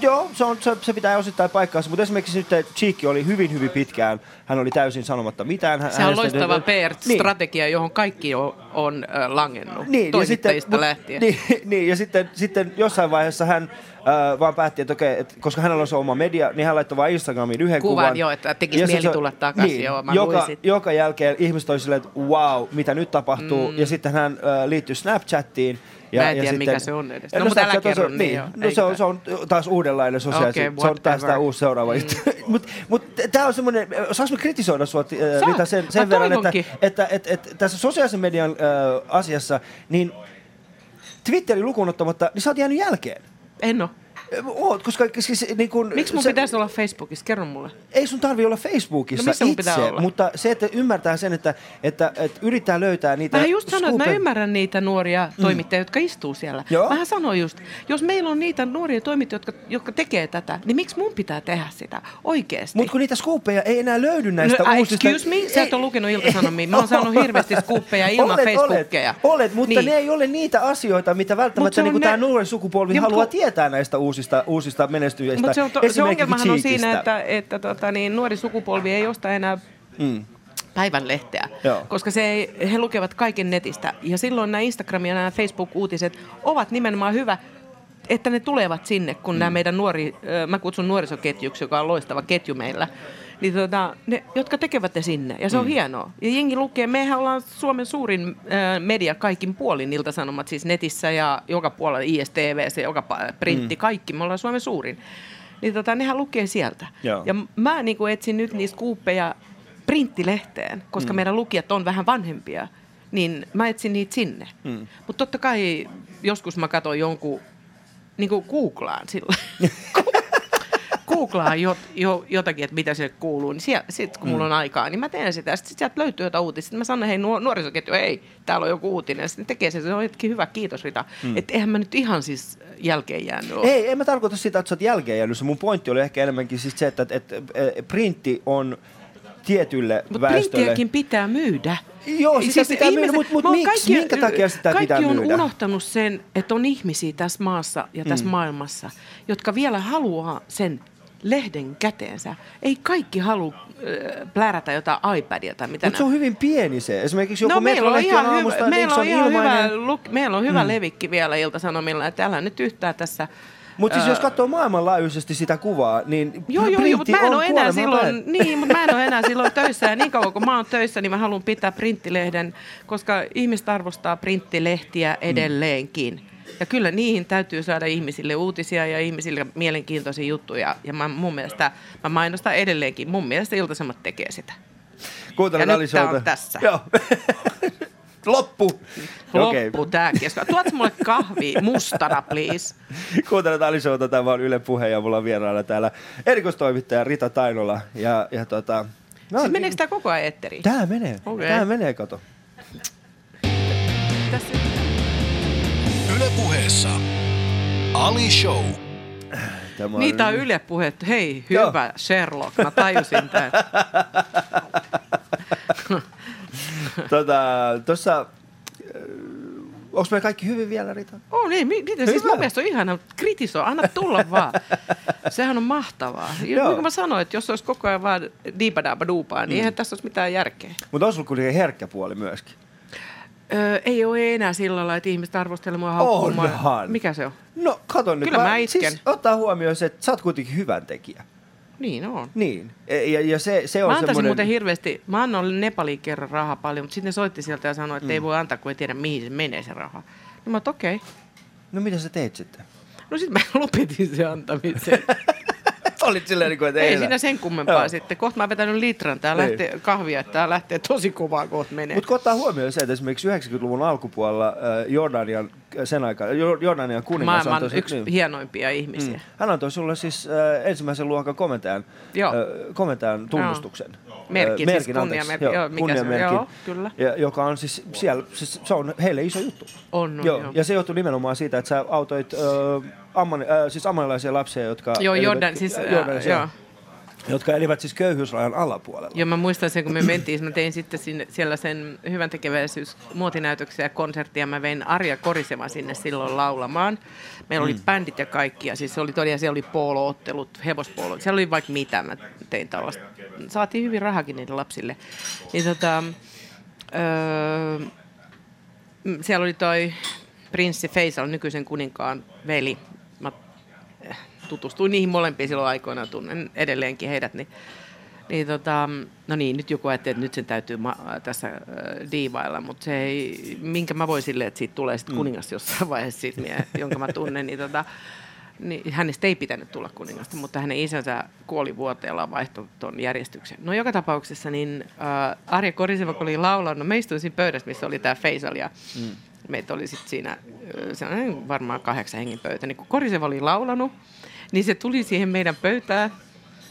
Joo, se, on, se, se pitää osittain paikkaansa, mutta esimerkiksi nyt Cheekki oli hyvin, hyvin pitkään, hän oli täysin sanomatta mitään. Hän, Se on loistava Niin. PR-strategia, johon kaikki on, on äh, langennut, Niin, ja sitten, toimittajista mut- lähtien. Niin, niin, ja sitten, sitten jossain vaiheessa hän äh, vaan päätti, että okei, et, koska hänellä on se oma media, niin hän laittoi vaan Instagramiin yhden Kuvan, kuvan. joo, että tekisi Ja mieli se- tulla takaisin, Niin, joo, mä joka, joka jälkeen ihmiset oli silleen, että wow, mitä nyt tapahtuu. Mm. Ja sitten hän äh, liittyi Snapchattiin. Ja, Mä en ja tiedä, sitten, mikä se on edes. Ja No, mutta älä kerro, niin niin, joo, no, se, on, se on taas uudenlainen sosiaalinen, Okei, se on taas tämä uusi seuraava Mm. juttu. Mutta mut, tämä on semmoinen, saanko me kritisoida sua, äh. Rita, sen, sen verran, että, että, että, että tässä sosiaalisen median äh, asiassa, niin Twitterin lukuun ottamatta, niin sä oot jäänyt jälkeen. En oo. Oot, koska siis, niin kun, Miksi mun se, pitäisi olla Facebookissa? Kerro mulle. Ei sun tarvi olla Facebookissa No missä itse, pitää olla? mutta se, että ymmärtää sen, että, että, että yrittää löytää niitä... Mä just sanoin, että mä ymmärrän niitä nuoria toimittajia, jotka istuu siellä. Joo. Mähän sanoin just, jos meillä on niitä nuoria toimittajia, jotka, jotka tekee tätä, niin miksi mun pitää tehdä sitä oikeasti? Mutta kun niitä skuuppeja ei enää löydy näistä no, uusista... Excuse me, sä et ole lukenut iltasanomia. Mä oon saanut hirveästi skuuppeja ilman olet, Facebookia. Olet, olet mutta Niin. ne ei ole niitä asioita, mitä välttämättä niin tämä nuoren sukupolvi haluaa tietää näistä uusista, uusista menestyjistä. Mutta se, on to, se ongelmahan on siinä, että, että tota, niin, nuori sukupolvi ei osta enää Mm. päivänlehteä, Joo. koska se ei, he lukevat kaiken netistä. Ja silloin nämä Instagram ja nämä Facebook-uutiset ovat nimenomaan hyvä, että ne tulevat sinne, kun mm. nämä meidän nuori, mä kutsun nuorisoketjuksi, joka on loistava ketju meillä, niin tota, ne, jotka tekevät ne sinne. Ja se on hienoa. Ja jengi lukee, mehän ollaan Suomen suurin ö, media kaikin puolin, iltasanomat siis netissä ja joka puolella ISTV, se joka printti, kaikki, me ollaan Suomen suurin. Niin tota, nehän lukee sieltä. Joo. Ja mä niin kuin etsin nyt niistä kuuppeja printtilehteen, koska mm. meidän lukijat on vähän vanhempia, niin mä etsin niitä sinne. Mm. Mutta totta kai joskus mä katson jonkun, niin kuin googlaan sillä. googlaan jo, jo, jotakin, että mitä se kuuluu, niin sitten kun mulla on aikaa, niin mä teen sitä. Sitten sieltä löytyy jotain uutista. Sitten mä sanon, hei nuor- nuorisoketju, ei, täällä on joku uutinen. Sitten tekee se, se on hetki hyvä, kiitos Rita. Mm. Että eihän mä nyt ihan siis jälkeen jäänyt ole. Ei, en mä tarkoita sitä, että sä oot jälkeen jäänyt. Se mun pointti oli ehkä enemmänkin siis se, että, että, että printti on tietylle Mutta väestölle... printtiäkin pitää myydä. Joo, sitä pitää myydä, mut- mut miksi? Minkä takia sitä kaikki pitää on myydä? unohtanut sen, että on ihmisiä tässä maassa ja tässä mm. maailmassa, jotka vielä haluaa sen lehden käteensä. Ei kaikki halua äh, plärätä jotain iPadia tai mitä Mutta se on hyvin pieni se. Esimerkiksi joku No meillä on ihan hyvä, aamusta, meillä on ihan ilmainen. hyvä, luk, meillä on hyvä mm. levikki vielä iltasanomilla, että älä nyt yhtään tässä Mutta siis jos katsoo maailmanlaajuisesti sitä kuvaa, niin Joo, joo, joo, printti mutta mä en on ole enää silloin, niin, mutta mä en ole enää silloin töissä. Ja niin kauan kun mä oon töissä, niin mä haluan pitää printtilehden, koska ihmiset arvostaa printtilehtiä edelleenkin. Ja kyllä niihin täytyy saada ihmisille uutisia ja ihmisille mielenkiintoisia juttuja. Ja mä, mun mielestä, mä mainostan edelleenkin, mun mielestä Iltasamat tekee sitä. Kuuntelen Ja nyt tää on tässä. Joo. Loppu. Loppu tää keskustelu. Tuot mulle kahvi mustana, please. Kuuntelet Alisoita, tämä on Yle Puhe ja mulla on vieraana täällä erikoistoimittaja Rita Tainola. Ja, ja tota, no, Siis meneekö tää koko ajan etteriin? Tää menee. Okei. Tää menee, kato. Tässä Yle Puheessa Ali Show. Tämä Niitä on Yle puhetta. Hei, Joo. hyvä Sherlock. Mä tajusin tämän. Tota, tossa, onko meillä kaikki hyvin vielä, Rita? Oh niin, mi- miten? Siis mun mielestä on ihana kritisoi, anna tulla vaan. Sehän on mahtavaa. Ja Joo. niin kuin mä sanoin, että jos olisi koko ajan vaan diipadaaba duupaa, niin eihän tässä olisi mitään järkeä. Mutta on sulla kuitenkin herkkä puoli myöskin. Öö, ei ole enää sillä lailla, että ihmiset arvostelee mua haukkuu mua. Onhan. Mikä se on? No, kato nyt. Kyllä mä itken. Siis ottaa huomioon se, että sä oot kuitenkin hyvän tekijä. Niin on. Niin. E- Ja, ja se, se on Mä antaisin semmoinen... muuten hirveästi, mä annoin Nepaliin kerran rahaa paljon, mutta sitten ne soitti sieltä ja sanoi, että mm. ei voi antaa, kun ei tiedä mihin se menee se raha. No mä okei. Okay. No mitä sä teet sitten? No sitten mä lopetin sen antamisen. Olit silleen, niin kuin, että Ei enää. siinä sen kummempaa Joo. sitten. Kohta mä oon vetänyt litran, tää Niin. lähtee kahvia, että tää lähtee tosi kovaa kohta menee. Mutta kun ottaa huomioon se, että esimerkiksi 90-luvun alkupuolella äh, Jordanian, sen aikaa, Jo- Jordanian kuningas Maailman antoi- yksi niin. hienoimpia ihmisiä. Mm. Hän antoi sulle siis äh, ensimmäisen luokan komentajan, Joo. äh, komentajan tunnustuksen. Merkin, Äh, siis kunniamerkin, joo, mikä se on, joo, kyllä. Ja, joka on siis siellä, siis se on heille iso juttu. On, on, joo. joo. Ja se johtui nimenomaan siitä, että sä autoit äh, ammani, äh, siis ammanilaisia lapsia, jotka Joo, elivät- Jordan, siis, äh, Jordanissa, joo. Jotka elivät siis köyhyysrajan alapuolella. Joo, mä muistan sen, kun me mentiin, mä tein sitten sinne, siellä sen hyvän tekeväisyys muotinäytöksiä ja konserttia. Mä vein Arja Koriseva sinne silloin laulamaan. Meillä oli bändit ja kaikki, ja siis se oli todella, siellä oli pooloottelut, hevospoolot, siellä oli vaikka mitä, mä tein tällaista. Saatiin hyvin rahakin niille lapsille. Niin tota, öö, mm, siellä oli toi prinssi Faisal, nykyisen kuninkaan veli. Tutustuin niihin molempiin silloin aikoinaan, tunnen edelleenkin heidät, niin niin tota, no niin, nyt joku ajatteli, että nyt sen täytyy ma- tässä äh, diivailla, mutta se ei, minkä mä voin silleen, että siitä tulee sitten kuningas jossain vaiheessa siitä mie, jonka mä tunnen, niin, tota, niin hänestä ei pitänyt tulla kuningasta, mutta hänen isänsä kuoli vuoteella vaihtoi tuon järjestyksen. No joka tapauksessa niin äh, Arja Koriseva, kun oli laulanut, mä istuin siinä pöydässä, missä oli tämä Faisal ja mm. meitä oli sitten siinä äh, sellainen varmaan kahdeksan hengen pöytä, niin kun Koriseva oli laulanut, niin se tuli siihen meidän pöytään,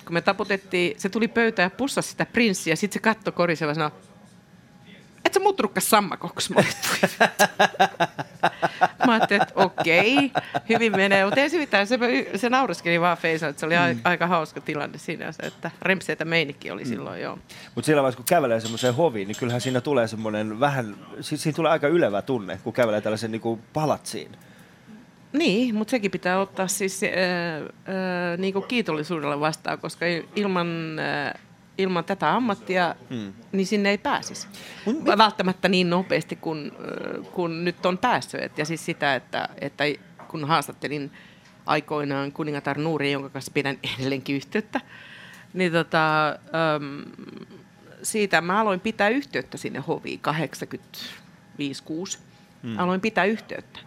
kun me taputettiin, se tuli pöytään ja pussasi sitä prinssiä, ja sitten se katsoi koriseva ja sanoi, et sä muuttunutkaan sammakoksi, mä ajattelin, että okei, hyvin menee, mutta ei se mitään, se, se naureskeli vaan Feisa, että se oli mm. aika hauska tilanne siinä, että rempseitä meinikki oli silloin, joo. Mutta sillä vaiheessa, kun kävelee semmoiseen hoviin, niin kyllähän siinä tulee semmoinen vähän, si- siinä tulee aika ylevä tunne, kun kävelee tällaisen niin kuin palatsiin. Niin, mutta sekin pitää ottaa siis äh, äh, niin kuin kiitollisuudella vastaan, koska il- ilman, äh, ilman tätä ammattia hmm. niin sinne ei pääsisi. Mut Välttämättä niin nopeasti kuin, äh, kun nyt on päässyt. Et, ja siis sitä, että, että kun haastattelin aikoinaan kuningatar Nuuri, jonka kanssa pidän edelleenkin yhteyttä, niin tota, ähm, siitä mä aloin pitää yhteyttä sinne hoviin 85-6. Hmm. Aloin pitää yhteyttä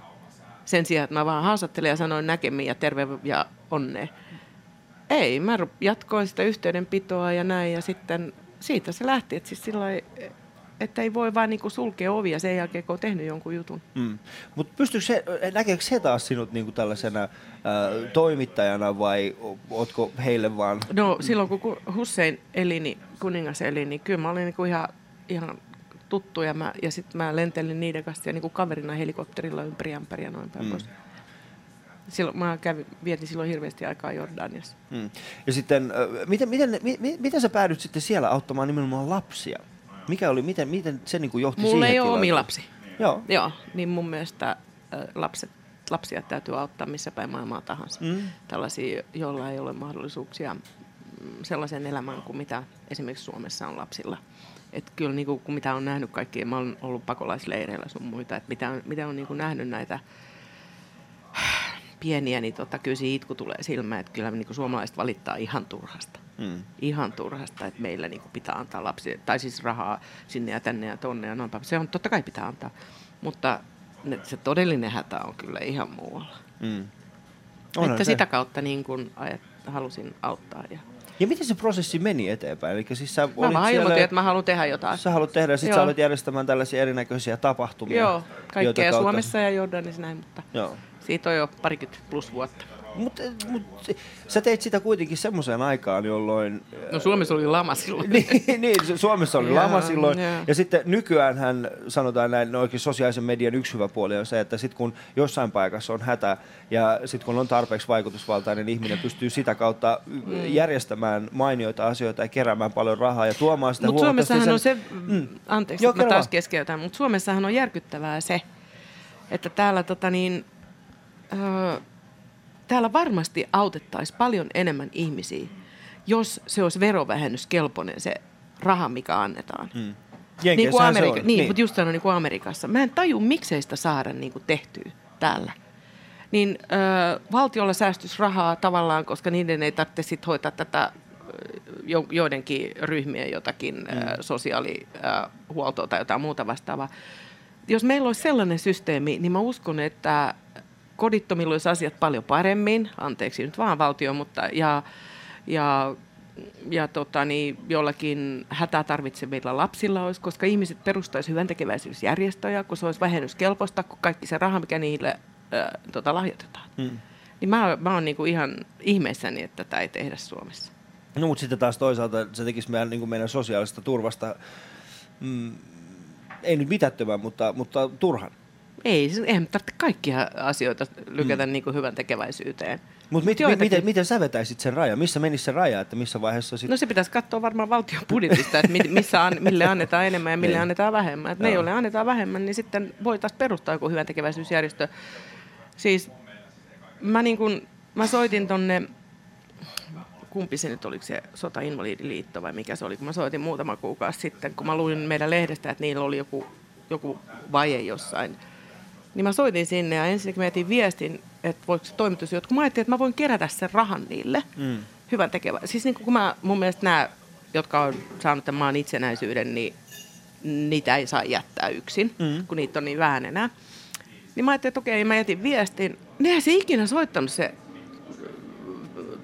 sen sijaan, että mä vaan haastattelin ja sanoin näkemiin ja terve ja onnea. Ei, mä jatkoin sitä yhteydenpitoa ja näin ja sitten siitä se lähti, että siis sillai, että ei voi vaan niinku sulkea ovia sen jälkeen, kun on tehnyt jonkun jutun. Mm. Mutta pystyykö se, näkeekö se taas sinut niinku tällaisena ää, toimittajana vai o- ootko heille vaan... No silloin kun ku- Hussein eli, niin, kuningas eli, niin kyllä mä olin niinku ihan, ihan tuttu ja, mä, ja sitten mä lentelin niiden kanssa ja niinku kaverina helikopterilla ympäri ämpäri ja noin päin Mm. pois. Silloin, mä kävin, vietin silloin hirveästi aikaa Jordaniassa. Mm. Ja sitten, miten, miten, mi, mi- miten sä päädyt sitten siellä auttamaan nimenomaan lapsia? Mikä oli, miten, miten se niinku johti Mulla siihen ei ole omia tilanteeseen? lapsia. Joo. Joo, niin mun mielestä lapset, lapsia täytyy auttaa missä päin maailmaa tahansa. Mm. Tällaisia, joilla ei ole mahdollisuuksia mm, sellaiseen elämään kuin mitä esimerkiksi Suomessa on lapsilla. Et kyllä niin kuin, mitä on nähnyt kaikkia, mä olen ollut pakolaisleireillä sun muita, että mitä on, mitä on niin kuin nähnyt näitä pieniä, niin tota, kyllä se itku tulee silmään, että kyllä niin kuin suomalaiset valittaa ihan turhasta. Mm. Ihan turhasta, että meillä niin kuin pitää antaa lapsi, tai siis rahaa sinne ja tänne ja tonne ja noin päin. Se on totta kai pitää antaa, mutta ne, se todellinen hätä on kyllä ihan muualla. Mm. Onhan että se. sitä kautta niin kuin ajat, halusin auttaa. Ja Ja miten se prosessi meni eteenpäin? Eli siis sä mä olit vaan siellä, ilmoitin, että mä haluan tehdä jotain. sä haluat tehdä, ja sit Joo. sä olet järjestämään tällaisia erinäköisiä tapahtumia. Joo, kaikkea Suomessa ja Jordanissa näin, mutta Joo. siitä on jo parikymmentä plus vuotta. Mutta mut, sä teit sitä kuitenkin semmoiseen aikaan, jolloin... No Suomessa oli lama silloin. niin, niin, Suomessa oli lama silloin. joo. Ja sitten nykyään hän sanotaan näin, no oikein sosiaalisen median yksi hyvä puoli on se, että sitten kun jossain paikassa on hätä ja sitten kun on tarpeeksi vaikutusvaltainen ihminen, pystyy sitä kautta mm. järjestämään mainioita asioita ja keräämään paljon rahaa ja tuomaan sitä Mutta Suomessahan on sen- se, mm. anteeksi, Joo, mä taas vaan. keskeytän, mutta Suomessahan on järkyttävää se, että täällä, tota niin, ö, täällä varmasti autettaisiin paljon enemmän ihmisiä, jos se olisi verovähennyskelpoinen se raha, mikä annetaan. Mm. Niin kuin Amerika- niin, niin. mutta just sanoin niin kuin Amerikassa. Mä en taju, miksei sitä saada niin kuin tehtyä täällä. Niin ö, valtiolla säästys rahaa tavallaan, koska niiden ei tarvitse sit hoitaa tätä jo, joidenkin ryhmien jotakin mm. ö, sosiaalihuoltoa tai jotain muuta vastaavaa. Jos meillä olisi sellainen systeemi, niin mä uskon, että kodittomilla olisi asiat paljon paremmin, anteeksi nyt vaan valtio, mutta ja, ja, ja tota, niin, jollakin hätää tarvitsevilla lapsilla olisi, koska ihmiset perustaisivat hyvän tekeväisyysjärjestöjä, kun se olisi vähennyskelpoista, kun kaikki se raha, mikä niille äh, tota, lahjoitetaan. Hmm. Niin mä, mä oon niinku ihan ihmeessäni, että tätä ei tehdä Suomessa. No mutta sitten taas toisaalta se tekisi meidän, niin meidän sosiaalista turvasta, mm, ei nyt mitättömän, mutta, mutta turhan. Ei, eihän tarvitse kaikkia asioita lykätä mm. niin kuin hyvän tekeväisyyteen. Mutta mit, joitakin... miten, miten sä vetäisit sen rajan? Missä menisi se raja, että missä vaiheessa sit... No se pitäisi katsoa varmaan valtion budjetista, että missä an, mille annetaan enemmän ja mille niin. annetaan vähemmän. Että ne, joille annetaan vähemmän, niin sitten voitaisiin perustaa joku hyvän tekeväisyysjärjestö. Siis mä, niin kun, mä soitin tonne, kumpi se nyt oliko se Sota-Invalidiliitto vai mikä se oli, kun mä soitin muutama kuukausi sitten, kun mä luin meidän lehdestä, että niillä oli joku, joku vaje jossain. Niin mä soitin sinne ja ensin mä etin viestin, että voiko se toimitus kun mä ajattelin, että mä voin kerätä sen rahan niille. Mm. Hyvän tekevä. Siis niin kun mä, mun mielestä nämä, jotka on saanut tämän maan itsenäisyyden, niin niitä ei saa jättää yksin, mm. kun niitä on niin vähän enää. Niin mä ajattelin, että okei, mä jätin viestin. Niin se ikinä soittanut se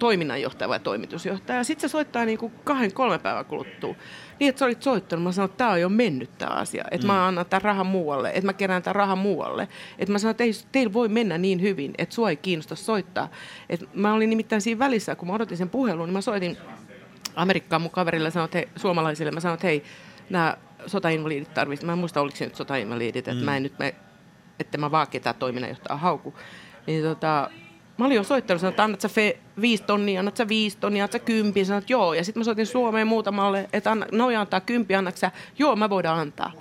toiminnanjohtaja vai toimitusjohtaja. Sitten se soittaa niin kuin kahden, kolme päivän kuluttua. Niin, että sä olit soittanut. Mä sanoin, että tämä on jo mennyt tämä asia. Että mm. mä annan tämän rahan muualle. Että mä kerään tämän rahan muualle. Että mä sanoin, että ei, teillä voi mennä niin hyvin, että sua ei kiinnosta soittaa. Et mä olin nimittäin siinä välissä, kun mä odotin sen puhelun, niin mä soitin Amerikkaan mun kaverille sanoin, että hei, suomalaisille. Mä sanoin, että hei, nämä sotainvalidit tarvitsevat. Mä en muista, oliko se nyt sotainvalidit. Että mm. mä en nyt, mä, että mä vaan ketään toiminnanjohtaja hauku. Niin tota, Mä olin jo soittanut, sanoin, että annat sä fe, viisi tonnia, annat sä viisi tonnia, annat sä kympi, sanoin, että joo. Ja sitten mä soitin Suomeen muutamalle, että anna, noja antaa kympi, annat sä, joo, mä voidaan antaa.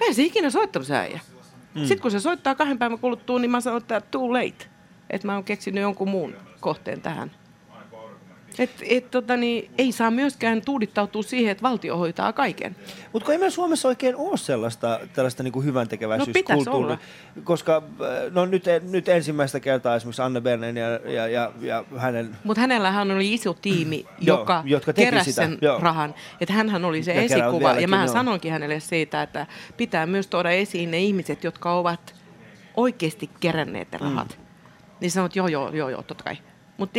Ei se ikinä soittanut se äijä. Mm. Sitten kun se soittaa kahden päivän kuluttua, niin mä sanoin, että too late. Että mä oon keksinyt jonkun muun kohteen tähän. Et, et, tota, niin, ei saa myöskään tuudittautua siihen, että valtio hoitaa kaiken. Mutta ei meillä Suomessa oikein ole sellaista tällaista niin hyvän tekeväisyyskulttuuria. No koska äh, no nyt, nyt ensimmäistä kertaa esimerkiksi Anne Bernen ja, ja, ja, ja hänen... Mutta hänellähän oli iso tiimi, joka jotka keräsi sitä. sen joo. rahan. Että hänhän oli se ja esikuva. Ja mä sanoinkin hänelle siitä, että pitää myös tuoda esiin ne ihmiset, jotka ovat oikeasti keränneet ne rahat. Mm. Niin sanot, joo, joo, joo, joo, totta kai. Mutta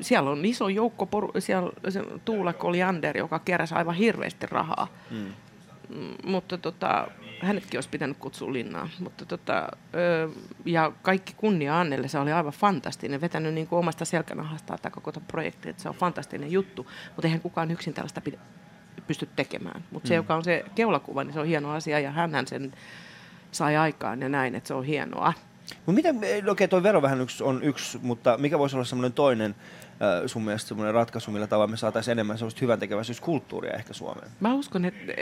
siellä on iso joukko, poru, siellä se Tuula Koliander, joka keräsi aivan hirveästi rahaa. Mm. Mm, mutta tota, hänetkin olisi pitänyt kutsua linnaan. Mutta tota, ö, ja kaikki kunnia Annelle, se oli aivan fantastinen. Vetänyt niin kuin omasta selkänahastaan tämä koko projekti, että se on fantastinen juttu. Mutta eihän kukaan yksin tällaista pidä, pysty tekemään. Mutta mm. se, joka on se keulakuva, niin se on hieno asia ja hän sen sai aikaan ja näin, että se on hienoa. Mutta miten, okei okay, tuo verovähennys on yksi, mutta mikä voisi olla semmoinen toinen äh, sun mielestä semmoinen ratkaisu, millä tavalla me saataisiin enemmän semmoista hyvän tekeväisyyskulttuuria ehkä Suomeen? Mä uskon, että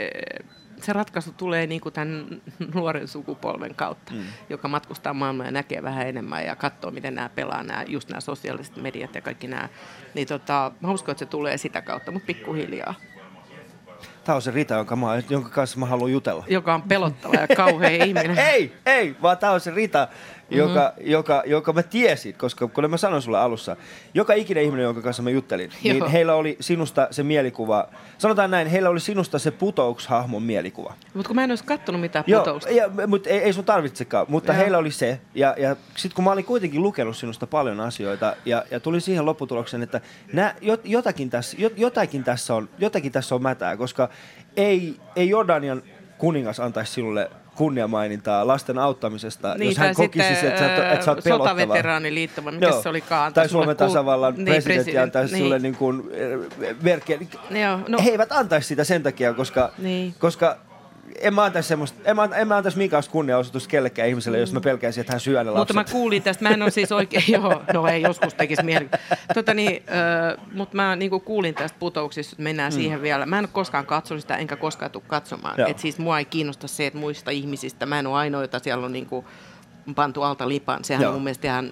se ratkaisu tulee niin kuin tämän nuoren sukupolven kautta, mm. joka matkustaa maailmaa ja näkee vähän enemmän ja katsoo, miten nämä pelaa, nämä, just nämä sosiaaliset mediat ja kaikki nämä. Niin tota, mä uskon, että se tulee sitä kautta, mutta pikkuhiljaa. Tämä on se Rita, jonka, mä, jonka kanssa mä haluan jutella. Joka on pelottava ja kauhea ihminen. ei, ei, vaan tämä on se Rita, joka, mm-hmm. joka, joka mä tiesin, koska kun mä sanoin sulle alussa, joka ikinen ihminen, jonka kanssa mä juttelin, niin Joo. niin heillä oli sinusta se mielikuva, sanotaan näin, heillä oli sinusta se putouks-hahmon mielikuva. Mutta kun mä en olisi kattonut mitään putousta. Joo, mutta ei, ei sun tarvitsekaan, mutta Joo. heillä oli se. Ja, ja sitten kun mä olin kuitenkin lukenut sinusta paljon asioita ja, ja tuli siihen lopputulokseen, että nää, jotakin, tässä, jotakin, tässä on, jotakin tässä on mätää, koska ei, ei Jordanian kuningas antaisi sinulle kunniamainintaa lasten auttamisesta, niin, jos hän kokisi, että sä, että sä oot pelottava. Sotaveteraaniliitto, mikä se olikaan. Tai Suomen tasavallan niin, presidentti president, antaisi niin. sulle niin kuin. Joo, no. He eivät antaisi sitä sen takia, koska, niin. koska en mä antaisi, semmoista, en mä, en mä antaisi minkäänlaista kunniaosoitusta kellekään ihmiselle, jos mä pelkäisin, että hän syö ne lapset. Mutta mä kuulin tästä, mä en ole siis oikein, joo, no ei joskus tekisi mieli. Tota niin, äh, mutta mä niin kuulin tästä putouksista, että mennään mm. siihen vielä. Mä en ole koskaan katsonut sitä, enkä koskaan tule katsomaan. Et siis mua ei kiinnosta se, että muista ihmisistä, mä en ole ainoa, jota siellä on niin kuin pantu alta lipan. Sehän joo. on mun mielestä ihan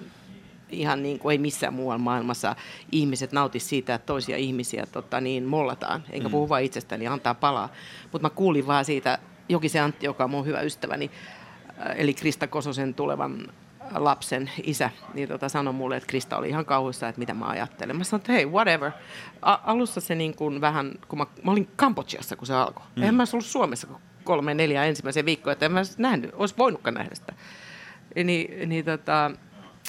ihan niin kuin ei missään muualla maailmassa ihmiset nauti siitä, että toisia ihmisiä tota, niin mollataan. Enkä mm. puhu vain itsestäni, antaa palaa. Mutta mä kuulin vaan siitä Jokisen Antti, joka on mun hyvä ystäväni, äh, eli Krista Kososen tulevan lapsen isä, niin tota sanoi mulle, että Krista oli ihan kauhuissa, että mitä mä ajattelen. Mä sanoin, että hei, whatever. A- alussa se niin kuin vähän, kun mä, mä olin Kambodžiassa, kun se alkoi. Mm. Eihän mä ollut Suomessa kolme, neljä ensimmäisen viikkoa, että en mä nähnyt, olisi voinutkaan nähdä sitä. Niin, niin tota,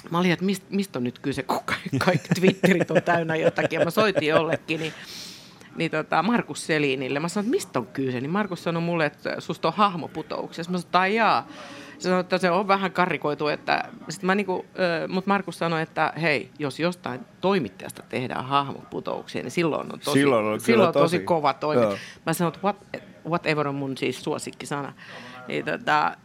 Mä olin, että mistä mist on nyt kyse, kun kaikki, kaikki Twitterit on täynnä jotakin. Ja mä soitin jollekin, niin niin tota, Markus Selinille. Mä sanoin, että mistä on kyse? Niin Markus sanoi mulle, että susta on hahmoputouksessa. Mä sanoin, että jaa. Se sanoi, että se on vähän karikoitu, että mä niinku, mutta Markus sanoi, että hei, jos jostain toimittajasta tehdään hahmoputouksia, niin silloin on tosi, Silloin on silloin on tosi, tosi. kova toimi. Joo. Mä sanoin, että what, whatever on mun siis suosikkisana. Niin, tota,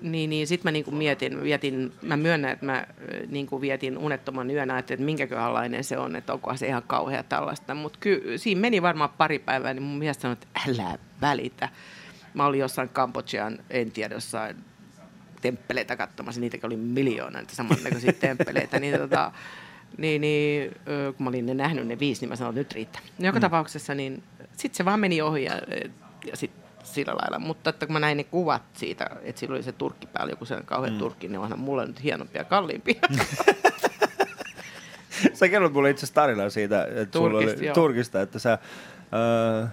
niin, niin sitten mä niinku mietin, vietin, mä myönnän, että mä niinku vietin unettoman yön, että, että minkäköhänlainen se on, että onkohan se ihan kauhea tällaista. Mutta siinä meni varmaan pari päivää, niin mun mies sanoi, että älä välitä. Mä olin jossain Kambodjan, en tiedä, jossain temppeleitä katsomassa, niitäkin oli miljoona, niitä samannäköisiä temppeleitä, niin, tota, niin, niin kun mä olin ne nähnyt ne viisi, niin mä sanoin, että nyt riittää. Joka mm. tapauksessa, niin sitten se vaan meni ohi ja, ja sitten sillä lailla. Mutta että kun mä näin ne kuvat siitä, että sillä oli se turkki päällä, joku sellainen kauhean mm. turkki, niin onhan mulla nyt hienompia ja kalliimpia. Sä kerrot mulle itse asiassa tarinaa siitä, että sulla Turkista, oli, joo. Turkista, että sä, öö,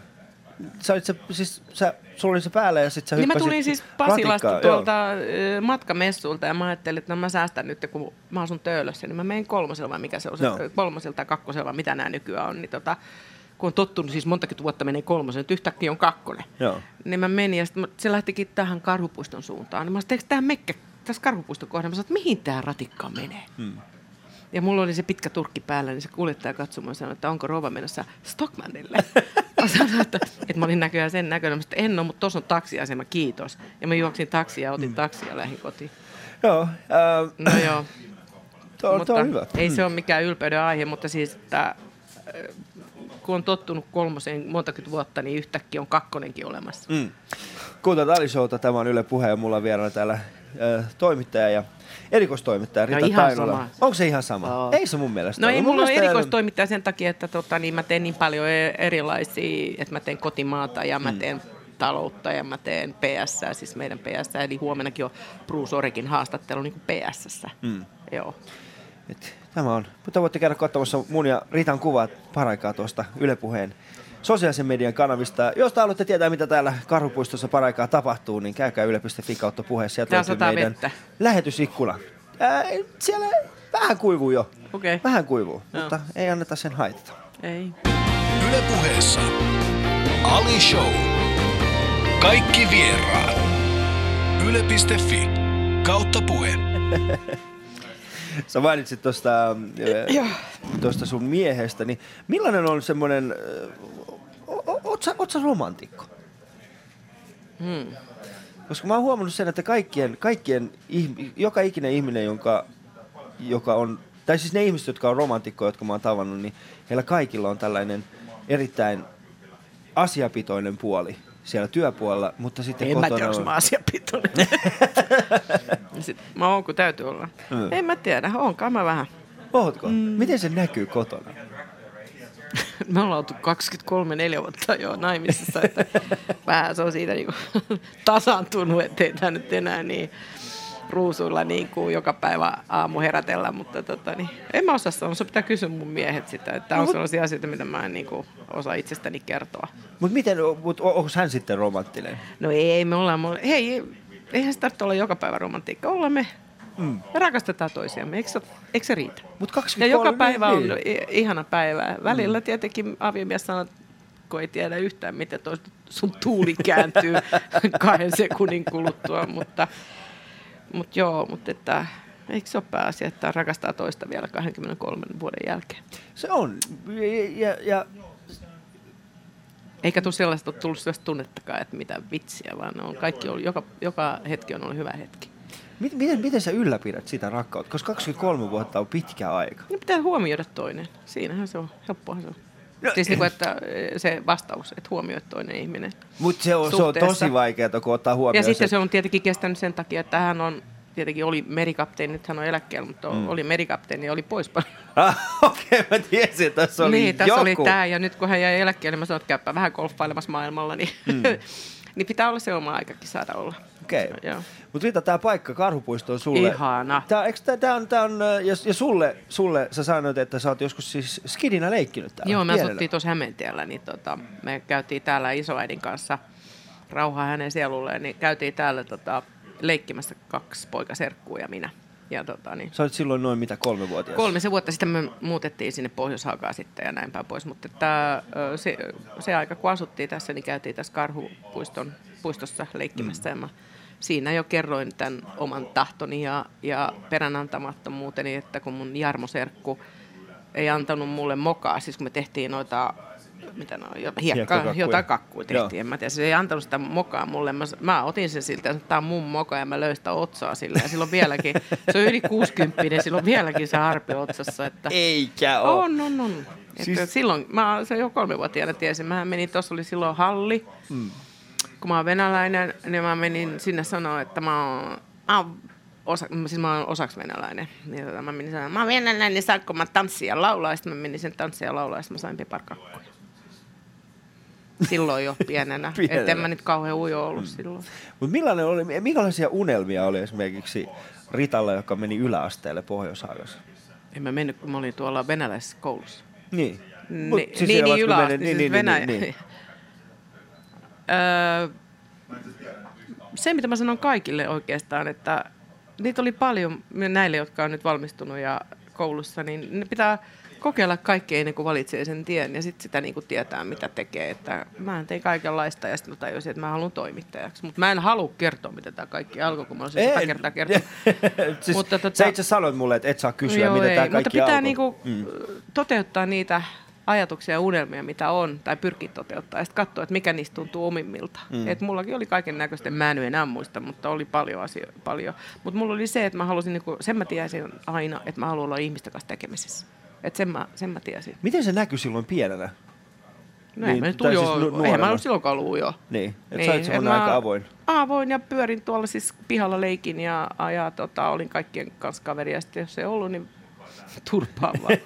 sä, olit se, siis, sä, sulla oli se päällä ja sitten sä Niin mä tulin siis Pasilasta tuolta ö, matkamessulta ja mä ajattelin, että no mä säästän nyt, kun mä asun Töölössä, niin mä menen kolmosella vai mikä se on, Joo. kolmosella tai kakkosella, mitä nämä nykyään on, niin tota, kun on tottunut siis montakin vuotta menee kolmosen, nyt yhtäkkiä on kakkonen. Joo. Niin mä menin ja sit se lähtikin tähän Karhupuiston suuntaan. Niin mä sanoin, että tämä mekkä tässä Karhupuiston kohdalla? Mä sanoin, että mihin tämä ratikka menee? Hmm. Ja mulla oli se pitkä turkki päällä, niin se kuljettaja ja sanoi, että onko rouva menossa Stockmanille. mä sanoin, että, että mä olin näköjään sen näköinen, mutta en ole, mutta tuossa on taksiasema, kiitos. Ja mä juoksin taksia ja otin mm. taksia ja lähdin kotiin. Joo, ää, No joo, tuo, mutta tuo on hyvä. ei se ole mikään ylpeyden aihe, mutta siis, että äh, kun on tottunut kolmoseen montakymmentä vuotta, niin yhtäkkiä on kakkonenkin olemassa. Mm. Kuuntelut Ali Showta, tämä on Yle Puhe ja mulla on vieraana täällä äh, toimittaja ja erikoistoimittaja Rita No ihan Tainola. sama. Onko se ihan sama? Joo. Ei se mun mielestä No ei mulla mielestä- erikoistoimittaja sen takia, että tota, niin mä teen niin paljon e- erilaisia, että mä teen kotimaata ja mä teen taloutta ja mä teen PS, siis meidän PS, eli huomennakin on Bruce Orikin haastattelu niin kuin PS. Mm. Joo. Et, tämä on. Mutta voitte käydä katsomassa mun ja Ritan kuvat paraikaa tuosta Yle Puheen sosiaalisen median kanavista. Jos te haluatte tietää, mitä täällä Karhupuistossa paraikaa tapahtuu, niin käykää yle.fi kautta puhe. Sieltä löytyy sataa meidän vettä. lähetysikkuna. Ää, siellä vähän kuivuu jo. Okei. Vähän kuivuu, Joo. mutta ei anneta sen haitata. Ei. Yle Puheessa Ali Show. Kaikki vieraat. Yle.fi kautta puhe. Sä mainitsit tuosta tuosta sun miehestä, niin millainen on semmoinen, oot sä, oot sä romantikko? Hmm. Koska mä oon huomannut sen, että kaikkien, kaikkien joka ikinen ihminen, jonka, joka on, tai siis ne ihmiset, jotka on romantikkoja, jotka mä oon tavannut, niin heillä kaikilla on tällainen erittäin asiapitoinen puoli siellä työpuolella, mutta sitten En mä kotona tiedä, onko on- mä asiapitoinen. Sit, mä oon, kun täytyy olla. Mm. En mä tiedä, onkaan mä vähän. Ootko? Mm. Miten se näkyy kotona? Me ollaan oltu 23-4 vuotta jo naimisissa, että vähän se on siitä niinku tasaantunut, ettei tämä nyt enää niin ruusuilla niin kuin joka päivä aamu herätellä, mutta tota, niin, en mä osaa sanoa, se pitää kysyä mun miehet sitä, että tää on sellaisia asioita, mitä mä en niin kuin, osaa itsestäni kertoa. Mutta miten, mut onko hän sitten romanttinen? No ei, me ollaan, me- hei, eihän se tarvitse olla joka päivä romantiikka, ollaan me, mm. me rakastetaan toisiamme, eikö se, eikö se riitä? Mut Ja 23, joka päivä on niin. ihana päivä. Välillä tietenkin aviomies sanoo, kun ei tiedä yhtään, miten toi sun tuuli kääntyy kahden sekunnin kuluttua, mutta, mutta joo, mutta että eikö se ole pääasia, että rakastaa toista vielä 23 vuoden jälkeen? Se on. Ja, ja, ja Eikä tule sellaista ole tullut sellaista tunnettakaan, että mitä vitsiä, vaan ne on kaikki ollut, joka, joka hetki on ollut hyvä hetki. mit, miten, miten sä ylläpidät sitä rakkautta? Koska 23 vuotta on pitkä aika. Niin pitää huomioida toinen. Siinähän se on, helppohan se on. No, siis niin kuin, että se vastaus, että huomioi toinen ihminen. Mutta se on, se on tosi vaikeaa, kun ottaa huomioon. Ja sitten se on tietenkin kestänyt sen takia, että hän on tietenkin oli merikapteeni, nyt hän on eläkkeellä, mutta mm. oli merikapteeni ja oli pois paljon. Ah, Okei, okay, mä tiesin, että tässä oli niin, tässä joku. oli tämä ja nyt kun hän jäi eläkkeelle, mä sanoin, että käypä vähän golfailemassa maailmalla, niin, mm. niin pitää olla se oma aikakin saada olla. Okei. Joo. Mutta Rita, tämä paikka Karhupuisto on sulle. Ihana. Tää, eikö tää, tää on, tää on, äh, ja, ja sulle, sulle, sä sanoit, että sä oot joskus siis skidinä leikkinyt täällä. Joo, me pienenä. asuttiin tuossa Hämeentiellä, niin tota, me käytiin täällä isoäidin kanssa, rauha hänen sielulleen, niin käytiin täällä tota, leikkimässä kaksi poikaserkkua ja minä. Ja tota, niin, Sä olit silloin noin mitä kolmevuotias? kolmisen vuotta sitten me muutettiin sinne pohjois sitten ja näin päin pois. Mutta että, se, se aika, kun asuttiin tässä, niin käytiin tässä Karhupuiston puistossa leikkimässä. Mm. Ja mä siinä jo kerroin tämän oman tahtoni ja, ja peränantamattomuuteni, että kun mun Jarmo Serkku ei antanut mulle mokaa, siis kun me tehtiin noita mitä no, hiekka, Hiekkakakkuja. jotain kakkuja Joo. tehtiin. En mä tiedä, se ei antanut sitä mokaa mulle. Mä, mä otin sen siltä, että tämä on mun moka ja mä löin sitä otsaa sille. Ja silloin vieläkin, se on yli 60, silloin vieläkin se harpi otsassa. Että Eikä oo. on, on, on. Että Siis- Silloin, mä se jo kolmevuotiaana tiesin. Mä menin, tuossa oli silloin halli. Mm. Kun mä oon venäläinen, niin mä menin sinne sanoa, että mä oon, mä oon osa, siis mä oon osaksi venäläinen. Niin tota, mä menin sanoa, mä oon venäläinen, niin saanko mä tanssia ja laulaa? Sitten mä menin sen tanssia ja laulaa, ja mä sain piparkakkuja. Silloin jo pienenä. Pienenä. Että en mä nyt kauhean ujo ollut silloin. Mut millainen oli, minkälaisia unelmia oli esimerkiksi Ritalla, joka meni yläasteelle pohjois En mä mennyt, kun mä olin tuolla venäläisessä koulussa. Niin. Ni, Mut niin, siellä niin, kun yläaste, siis niin, niin, Venäjä. niin, niin. Öö, se, mitä mä sanon kaikille oikeastaan, että niitä oli paljon näille, jotka on nyt valmistunut ja koulussa, niin ne pitää kokeilla kaikkea ennen kuin valitsee sen tien ja sitten sitä niin kuin tietää, mitä tekee. Että mä tein kaikenlaista ja sitten mä tajusin, että mä haluan toimittajaksi. Mutta mä en halua kertoa, miten tämä kaikki alkoi, kun mä olisin sata En- kertaa kertonut. siis, Mutta tota- Sä itse sanoit mulle, että et saa kysyä, Joo, mitä tämä Mutta kaikki pitää alkoi. niinku toteuttaa niitä ajatuksia ja unelmia, mitä on, tai pyrkiä toteuttaa, ja sitten katsoa, että mikä niistä tuntuu omimmilta. Mm. Et mullakin oli kaiken näköistä, mä en enää muista, mutta oli paljon asioita. Paljon. Mutta mulla oli se, että mä halusin, niinku, sen mä tiesin aina, että mä haluan olla ihmisten kanssa tekemisissä. Et sen, mä, sen mä tiesin. Miten se näkyi silloin pienenä? No Niin, niin, mä nyt ujo, siis nu- eihän mä ollut silloinkaan ollut ujo. Niin, että sä olit semmoinen et mä- aika avoin. Avoin ja pyörin tuolla siis pihalla leikin ja, ja tota, olin kaikkien kanssa kaveri ja sitten jos ei ollut, niin turpaa vaan.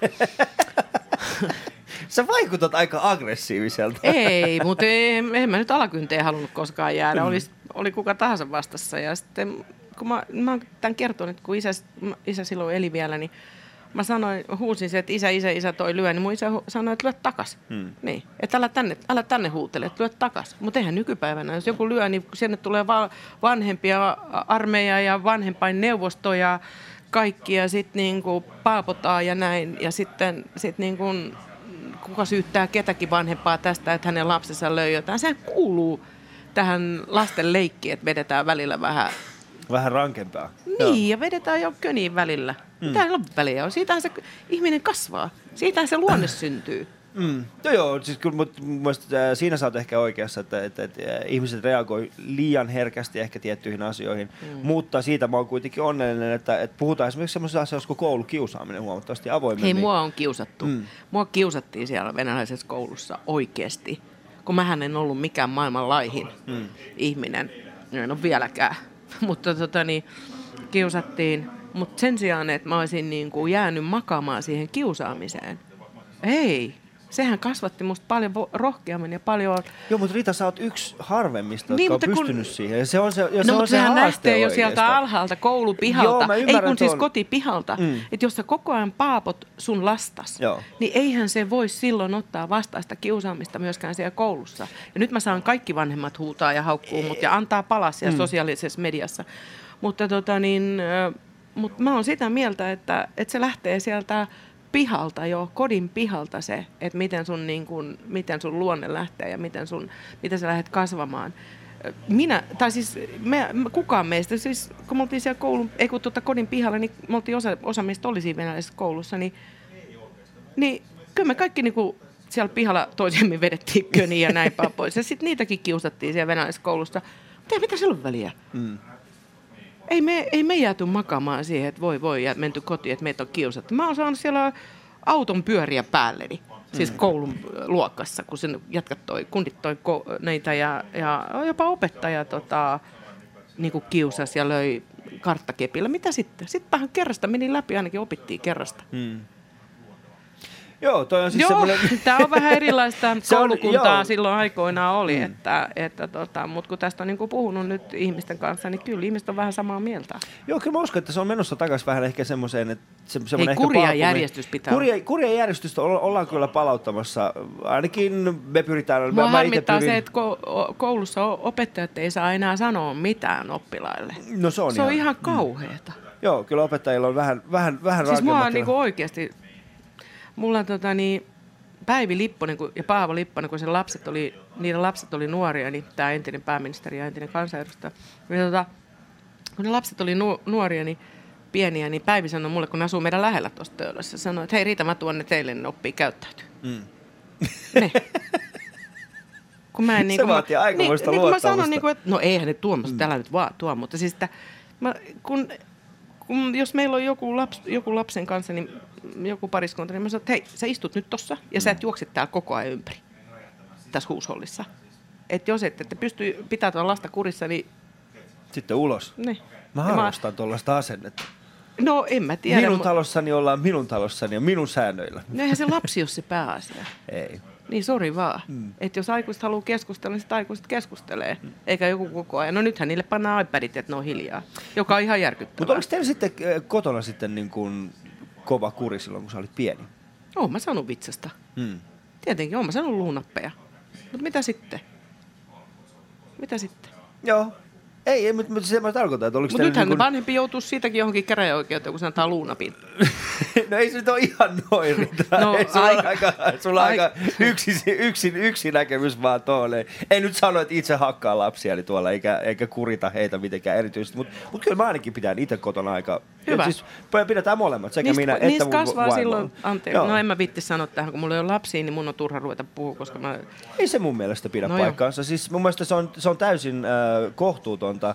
Sä vaikutat aika aggressiiviselta. Ei, mutta en, en mä nyt alakynteen halunnut koskaan jäädä. Oli, oli kuka tahansa vastassa. Ja sitten kun mä, mä oon tämän kertonut, kun isä, isä silloin eli vielä, niin mä sanoin, huusin se, että isä, isä, isä toi lyö, niin mun isä hu- sanoi, että lyö takas. Hmm. Niin, että älä tänne, älä tänne huutele, että lyö takas. Mutta eihän nykypäivänä, jos joku lyö, niin sinne tulee va- vanhempia armeija ja vanhempain neuvosto ja kaikki ja sitten niinku paapotaan ja näin. Ja sitten sit niinku kuka syyttää ketäkin vanhempaa tästä, että hänen lapsensa löi jotain. Sehän kuuluu tähän lasten leikkiin, että vedetään välillä vähän Vähän rankempaa. niin, ja vedetään jo köniin välillä. Mm. Mitä on väliä? Siitähän se ihminen kasvaa. Siitähän se luonne syntyy. Mm. Joo, joo, siis kyllä mut, mun mielestä, äh, siinä sä oot ehkä oikeassa, että, että, että äh, ihmiset reagoi liian herkästi ehkä tiettyihin asioihin, mm. mutta siitä mä oon kuitenkin onnellinen, että, että puhutaan esimerkiksi sellaisista asioista kuin koulukiusaaminen huomattavasti avoimemmin. Hei, mua on kiusattu. Mm. Mm. Mua kiusattiin siellä venäläisessä koulussa oikeasti. Kun mähän en ollut mikään maailman laihin mm. ihminen. En ole vieläkään. Mutta tota niin, kiusattiin. Mutta sen sijaan, että mä olisin niin kuin jäänyt makaamaan siihen kiusaamiseen. Ei. Sehän kasvatti musta paljon rohkeammin ja paljon... Joo, mutta Rita, sä oot yksi harvemmista, Niin, jotka on kun- pystynyt siihen. Ja se on se, ja se, no, on mutta se sehän lähtee jo sieltä alhaalta koulupihalta. Joo, mä Ei kun siis tuon. kotipihalta. Mm. Että jos sä koko ajan paapot sun lastas, Joo. niin eihän se voi silloin ottaa vastaista kiusaamista myöskään siellä koulussa. Ja nyt mä saan kaikki vanhemmat huutaa ja haukkuu mut ja antaa palasia mm. sosiaalisessa mediassa. Mutta tota niin, ö, mut mä oon sitä mieltä, että, että se lähtee sieltä pihalta jo, kodin pihalta se, että miten sun, niin kun, miten sun luonne lähtee ja miten, sun, miten sä lähdet kasvamaan. Minä, tai siis me, kukaan meistä, siis kun me oltiin siellä koulun, ei kun tuota kodin pihalla, niin me oltiin osa, osa meistä oli siinä venäläisessä koulussa, niin, niin kyllä me kaikki niinku siellä pihalla toisiamme vedettiin köniä ja näin päin pois. Ja sitten niitäkin kiusattiin siellä venäläisessä koulussa. Mutta mitä sillä ole väliä. Mm. Ei me, ei me jääty makaamaan siihen, että voi voi ja menty kotiin, että meitä on kiusattu. Mä oon saanut siellä auton pyöriä päälleni, siis koulun luokassa, kun sen jätkät toi, kundit toi ko, neitä ja, ja jopa opettaja tota, niin kuin kiusasi ja löi karttakepillä. Mitä sitten? Sittenpähän kerrasta meni läpi, ainakin opittiin kerrasta. Mm. Joo, toi on siis Joo, semmoinen... tämä on vähän erilaista Se on- koulukuntaa joo. silloin aikoinaan oli, mm. että, että tota, mutta kun tästä on niin kuin puhunut nyt ihmisten kanssa, niin kyllä ihmiset on vähän samaa mieltä. Joo, kyllä mä uskon, että se on menossa takaisin vähän ehkä semmoiseen, että se, semmoinen Hei, ehkä kuri ja palautuminen- järjestys pitää Kuri, kuri ja järjestystä olla- ollaan kyllä palauttamassa. Ainakin me pyritään... Mua mä, mä harmittaa pyrin, se, että koulussa opettajat ei saa enää sanoa mitään oppilaille. No se on se on ihan- ihan kauheeta. Joo, kyllä opettajilla on vähän, vähän, vähän Siis mua on niinku oikeasti, mulla tota niin, Päivi Lipponen kun, ja Paavo Lipponen, kun sen lapset oli, niiden lapset oli nuoria, niin tämä entinen pääministeri ja entinen kansanedustaja. Niin tota, kun ne lapset oli nu, nuoria, niin pieniä, niin Päivi sanoi mulle, kun ne asuu meidän lähellä tuossa töölössä, sanoi, että hei Riita, mä tuon ne teille, ne oppii käyttäytyy. Mm. Ne. Kun mä en, Se vaatii mä, aikamoista niin, niin, kun mä sanon, niin kuin, että no eihän ne tuommoista, mm. täällä nyt vaan tuo, mutta siis että, mä, kun, kun, jos meillä on joku, laps, joku lapsen kanssa, niin joku pariskunta, niin mä sanon, että hei, sä istut nyt tossa ja sä et juokse täällä koko ajan ympäri tässä huushollissa. Että jos et, että pystyy pitämään lasta kurissa, niin Sitten ulos. ne. Mä Ja arvostan tuollaista asennetta. No en mä tiedä. Minun talossani ollaan minun talossani ja minun säännöillä. No eihän se lapsi ole se pääasia. Ei. Niin, sori vaan. Mm. Että jos aikuiset haluaa keskustella, niin sitten aikuiset keskustelee. Mm. Eikä joku koko ajan. No nythän niille pannaan iPadit, että ne on hiljaa. Joka on ihan Mutta järkyttävää. oliko teillä sitten äh, kotona sitten niin kuin kova kuri silloin, kun sä olit pieni? Oon mä saanut vitsasta. Mm. Tietenkin, oon mä saanut luunappeja. Mutta mitä sitten? Mitä sitten? Joo. Ei, ei mutta, se mä tarkoitan, että oliko Mutta nythän niin niin vanhempi joutuu siitäkin johonkin käräjäoikeuteen, kun se antaa luunapin. no ei se nyt ole ihan noin, Rita. No, ei, sulla aika, aika- aika, sulla aika, aika- yksi, yksi, yksi näkemys vaan tuolle. Ei nyt sano, että itse hakkaa lapsia eli tuolla, eikä, eikä kurita heitä mitenkään erityisesti. Mutta mut kyllä mä ainakin pidän itse kotona aika... Hyvä. Siis pidetään molemmat, sekä Niistä, minä että niistä mun kasvaa vaimo. silloin, anteeksi, Joo. no en mä vitti sanoa tähän, kun mulla ei ole lapsia, niin mun on turha ruveta puhua, koska mä... Ei se mun mielestä pidä No paikkaansa. Siis mun mielestä se on, se on täysin äh, kohtuutonta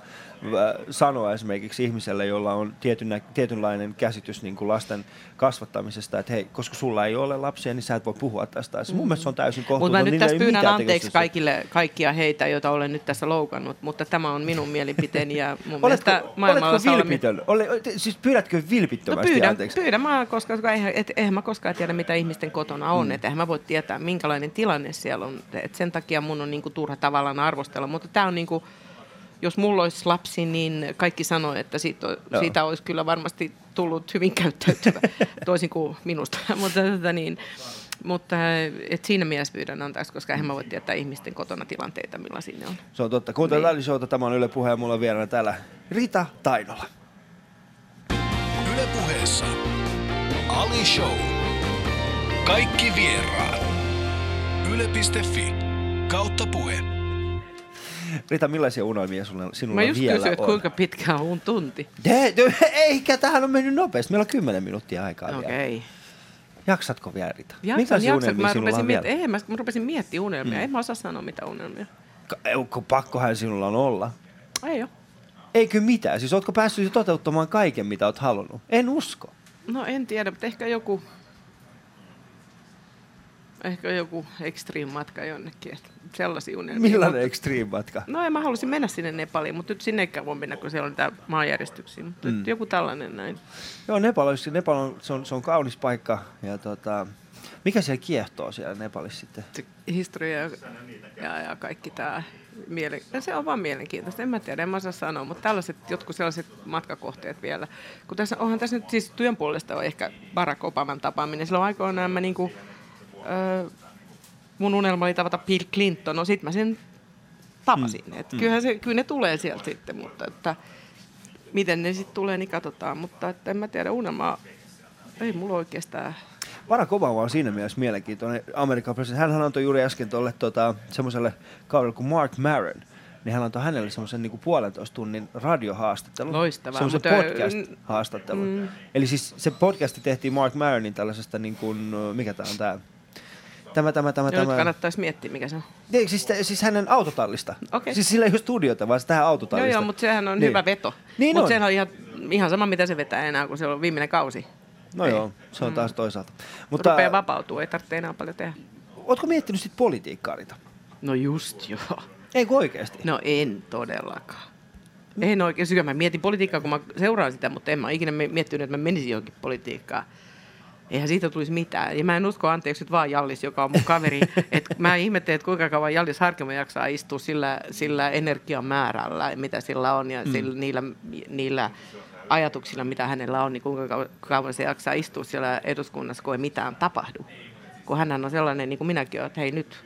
sanoa esimerkiksi ihmiselle, jolla on tietynä, tietynlainen käsitys niin kuin lasten kasvattamisesta, että hei, koska sulla ei ole lapsia, niin sä et voi puhua tästä asiasta. Mun mielestä se on täysin Mutta kohtuutonta. mä nyt tässä pyydän anteeksi kaikille, kaikkia heitä, joita olen nyt tässä loukannut, mutta tämä on minun mielipiteeni ja mun Oletko, mielestä maailmalla oletko vilpitön? Ole, siis pyydätkö No vilpittömästi pyydän, anteeksi? pyydän mä, koska koska eihän, et, eihän mä koskaan tiedä, mitä ihmisten kotona on. Mm. Et eihän mä voi tietää, minkälainen tilanne siellä on. Et sen takia mun on niinku turha tavallaan arvostella. Mutta tämä on niinku, jos mulla olisi lapsi, niin kaikki sanoo, että siitä, siitä olisi kyllä varmasti tullut hyvin käyttäytyvä, toisin kuin minusta. mutta, tota niin, mutta et siinä mielessä pyydän anteeksi, koska eihän mä voi tietää ihmisten kotona tilanteita, millaisia ne on. Se on totta. Kuuntelut Niin. niin. Showta, tämä on Yle Puhe ja mulla on vieraana täällä Rita Tainola. Yle Puheessa Ali Show. Kaikki vieraat. Yle.fi kautta puhe. Rita, millaisia unelmia sulla, sinulla Mä just vielä kysyin, että kuinka pitkä on tunti. Te, te, eikä, tähän on mennyt nopeasti. Meillä on 10 minuuttia aikaa vielä. Okei. Okay. Jaksatko vielä, Rita? Jaksan, Minkälaisia jaksan. unelmia Mä sinulla rupesin, on miet- vielä? ei, mä, mä rupesin miettimään unelmia. Mm. En mä osaa sanoa, mitä unelmia. Ka- pakkohan sinulla on olla. Ei ole. Eikö mitään? Siis ootko päässyt toteuttamaan kaiken, mitä oot halunnut? En usko. No en tiedä, mutta ehkä joku, ehkä joku extreme matka jonnekin. Sellaisia unelmia. Millainen extreme matka? No en mä halusin mennä sinne Nepaliin, mutta nyt sinne ei voi mennä, kun siellä on tämä maanjäristyksiä. Mutta mm. joku tällainen näin. Joo, Nepal, olisi- Nepal on, se on, se on kaunis paikka. Ja tota, mikä siellä kiehtoo siellä Nepalissa sitten? Se historia ja, ja, ja kaikki tämä. Mielen... no Se on vaan mielenkiintoista, en mä tiedä, en mä osaa sanoa, mutta tällaiset jotkut sellaiset matkakohteet vielä. Kun tässä, onhan tässä nyt siis työn puolesta on ehkä Barack Obaman tapaaminen. Silloin aikoinaan mä niinku, ö, mun unelma oli tavata Bill Clinton, no sit mä sen tapasin. Mm. Et kyllähän se, kyllä ne tulee sieltä sitten, mutta että miten ne sitten tulee, niin katsotaan. Mutta että en mä tiedä, unelmaa ei mulla oikeastaan Barack Obama on siinä mielessä mielenkiintoinen Amerikan presidentti. Hänhän antoi juuri äsken tuolle tota, semmoiselle kaudelle kuin Mark Maron. Niin hän antoi hänelle semmoisen niinku puolentoista tunnin radiohaastattelun. Loistavaa, Semmoisen podcast-haastattelun. mm. Eli siis se podcasti tehtiin Mark Maronin tällaisesta, niin kuin, mikä tämä on tämä? Tämä, tämä, tämä, Ja nyt tämä. kannattaisi miettiä, mikä se on. Ei, siis, siis hänen autotallista. Okei. Siis sillä ei ole studiota, vaan tähän Joo, autotallista. joo, mutta sehän on Niin. hyvä veto. Niin mutta on. sehän on ihan, ihan sama, mitä se vetää enää, kun se on viimeinen kausi. No Ei. joo, se on taas toisaalta. Mutta rupeaa vapautua, ei tarvitse enää paljon tehdä. ootko miettinyt sit politiikkaa, Rita? No just joo. Ei oikeasti. No en todellakaan. En oikein syö. Mä mietin politiikkaa, kun mä seuraan sitä, mutta en mä ikinä mi- miettinyt, että mä menisin johonkin politiikkaan. Eihän siitä tulisi mitään. Ja mä en usko, anteeksi nyt vaan Jallis, joka on mun kaveri. että mä ihmettelen, että kuinka kauan Jallis Harkimo jaksaa istua sillä, sillä energian määrällä, mitä sillä on, ja sillä, niillä, niillä ajatuksilla, mitä hänellä on, niin kuinka kau- kauan se jaksaa istua siellä eduskunnassa, kun ei mitään tapahdu. Kun hän on sellainen, niin kuin minäkin olen, että hei nyt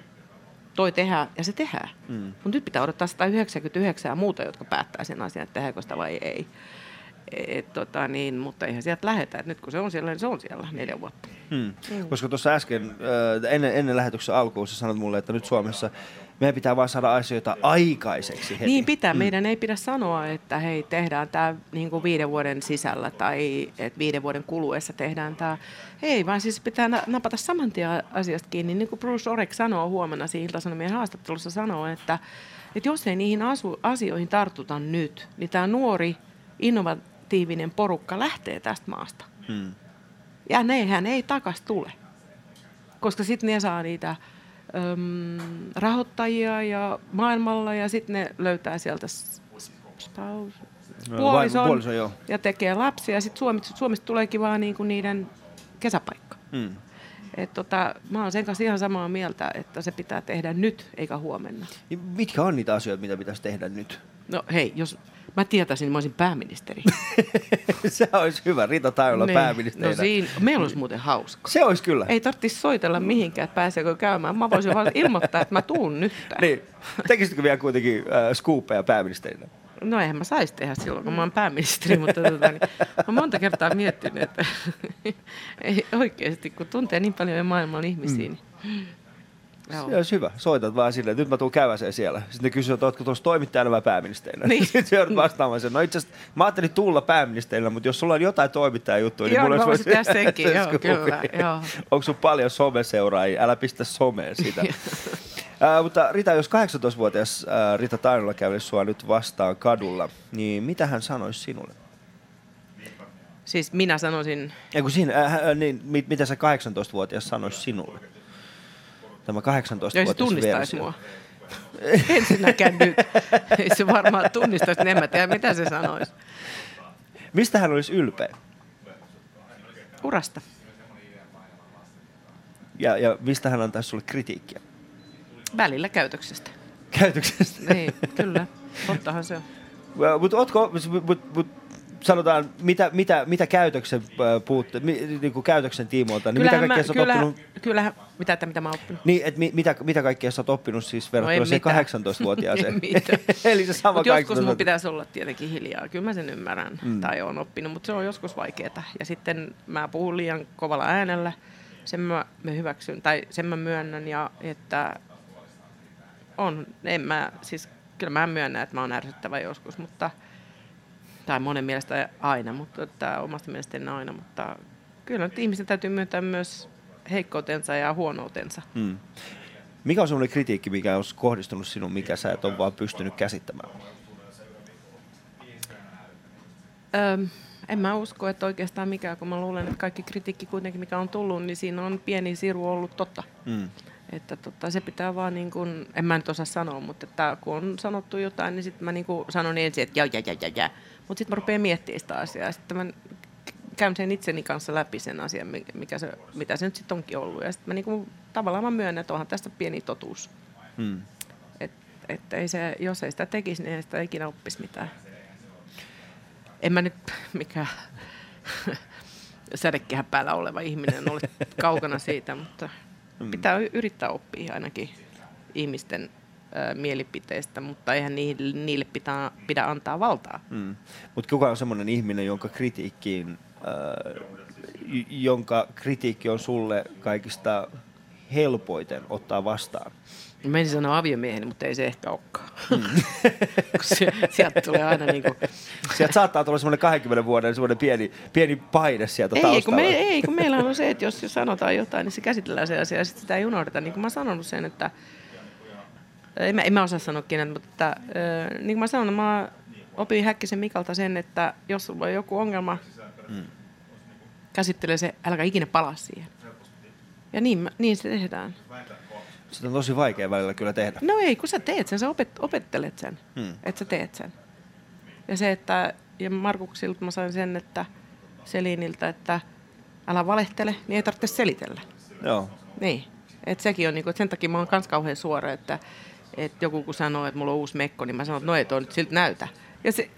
toi tehdään ja se tehdään. Mm. Mutta nyt pitää odottaa 199 ja muuta, jotka päättää sen asian, että tehdäänkö sitä vai ei. Et, tota, niin, mutta eihän sieltä lähetä. Et nyt kun se on siellä, niin se on siellä neljä vuotta. Hmm. Mm. Koska tuossa äsken, äh, ennen, ennen lähetyksen alkuun, sä sanoit mulle, että nyt Suomessa meidän pitää vaan saada asioita aikaiseksi heti. Niin pitää. Mm. Meidän ei pidä sanoa, että hei, tehdään tämä niin viiden vuoden sisällä tai että viiden vuoden kuluessa tehdään tämä. Ei, vaan siis pitää napata saman tien asiasta kiinni. Niin kuin Bruce Orek sanoo huomenna siinä Ilta-Sanomien haastattelussa, sanoo, että, että jos ei niihin asu, asioihin tartuta nyt, niin tämä nuori innovatiivinen porukka lähtee tästä maasta. Hmm. Ja nehän ei takas tule, koska sitten ne saa niitä äm, rahoittajia ja maailmalla ja sitten ne löytää sieltä spouse, puolison, puolison ja tekee lapsia. Ja sitten Suomesta, Suomesta tuleekin vaan niinku niiden kesäpaikka. Hmm. Et tota, mä oon sen kanssa ihan samaa mieltä, että se pitää tehdä nyt eikä huomenna. Mitkä on niitä asioita, mitä pitäisi tehdä nyt? No hei, jos Mä tietäisin, että mä olisin pääministeri. se olisi hyvä, Rita Taiola niin. pääministeri. No siinä, meillä olisi muuten hauska. Se olisi kyllä. Ei tarvitsisi soitella mihinkään, että pääseekö käymään. Mä voisin vaan ilmoittaa, että mä tuun nyt. niin. Tekisitkö vielä kuitenkin äh, skuupeja pääministerinä? No eihän mä saisi tehdä silloin, kun mä oon pääministeri, mutta tota, niin, mä monta kertaa miettinyt, että ei oikeasti, kun tuntee niin paljon maailman ihmisiä, mm. niin Joo. Se olisi hyvä. Soitat vaan silleen, että nyt mä tuun käväseen siellä. Sitten ne kysyvät, että oletko tuossa toimittajana vai pääministerinä. Niin. Sitten joudut vastaamaan sen. No itse asiassa mä ajattelin tulla pääministerinä, mutta jos sulla on jotain toimittajajuttuja, niin mulla olisi tehdä senkin. Joo, kyllä, joo. Onko sun paljon someseuraajia? Älä pistä someen sitä. Uh, mutta Rita, jos 18-vuotias uh, Rita Tainola kävisi sua nyt vastaan kadulla, niin mitä hän sanoisi sinulle? Siis minä sanoisin... Ja kun siinä, äh, niin, mit, mitä se 18-vuotias sanoisi sinulle? Tämä 18 vuotias tunnistaisi mua. Ensinnäkään nyt. Ei se varmaan tunnistaisi, niin en mä tiedä mitä se sanoisi. Mistä hän olisi ylpeä? Urasta. Ja, ja mistä hän antaisi sulle kritiikkiä? Välillä käytöksestä. Käytöksestä? Niin, kyllä. Tottahan se on. Mutta mut, mut, sanotaan, mitä, mitä, mitä käytöksen äh, puutte, niin kuin käytöksen tiimoilta, niin kyllähän mitä kaikkea mä, sä oot oppinut? Kyllähän, mitä, että, mitä mä oon oppinut? Niin, että mitä, mitä kaikkea sä oot oppinut siis verrattuna no siihen 18-vuotiaaseen? Eli se sama Mut joskus mun pitäisi olla tietenkin hiljaa, kyllä mä sen ymmärrän, mm. tai on oppinut, mutta se on joskus vaikeaa. Ja sitten mä puhun liian kovalla äänellä, sen mä, mä hyväksyn, tai sen mä myönnän, ja että on, en mä, siis kyllä mä myönnän, että mä oon ärsyttävä joskus, mutta – tai monen mielestä aina, mutta tämä omasta mielestäni aina, mutta kyllä nyt ihmisen täytyy myöntää myös heikkoutensa ja huonoutensa. Hmm. Mikä on sellainen kritiikki, mikä on kohdistunut sinun, mikä sä et ole vaan pystynyt käsittämään? Öm, en mä usko, että oikeastaan mikään, kun mä luulen, että kaikki kritiikki kuitenkin, mikä on tullut, niin siinä on pieni siru ollut totta. Hmm. Että tota, se pitää vaan, niin kuin, en mä nyt osaa sanoa, mutta että kun on sanottu jotain, niin sitten mä niin sanon ensin, että ja, ja, ja, ja, ja. Mutta sitten mä rupean miettimään sitä asiaa. Sitten mä käyn sen itseni kanssa läpi sen asian, mikä se, mitä se nyt sitten onkin ollut. Ja sitten mä niinku, tavallaan mä myönnän, että onhan tästä pieni totuus. Hmm. Et, et ei se, jos ei sitä tekisi, niin ei sitä ikinä oppisi mitään. En mä nyt mikä sädekehä päällä oleva ihminen ole kaukana siitä, mutta hmm. pitää yrittää oppia ainakin ihmisten mielipiteistä, mutta eihän niille, niille pitää, pidä antaa valtaa. Mm. Mutta kuka on semmoinen ihminen, jonka kritiikkiin, äh, jonka kritiikki on sulle kaikista helpoiten ottaa vastaan? Mä en sanoa aviomieheni, mutta ei se ehkä olekaan. Mm. sieltä tulee aina niin kuin... Sieltä saattaa tulla semmoinen 20 vuoden semmoinen pieni, pieni paine sieltä ei, taustalla. Kun me, ei, kun meillä on se, että jos sanotaan jotain, niin se käsitellään se asia ja sitten sitä ei unohdeta. Niin kuin mä sanonut sen, että en mä, en mä osaa sanoa kenet, mutta äh, niin kuin mä sanon, mä opin Häkkisen Mikalta sen, että jos sulla on joku ongelma, mm. käsittele se, älkää ikinä palaa siihen. Ja niin, niin se tehdään. Sitä on tosi vaikea välillä kyllä tehdä. No ei, kun sä teet sen, sä opet, opettelet sen, hmm. että sä teet sen. Ja se, että, ja Markuksilta mä sain sen, että Seliniltä, että älä valehtele, niin ei tarvitse selitellä. Joo. Niin. Et sekin on, niinku, että sen takia mä oon kans kauhean suora, että että joku kun sanoo, että mulla on uusi mekko, niin mä sanon, että no ei toi nyt siltä näytä. Ja se,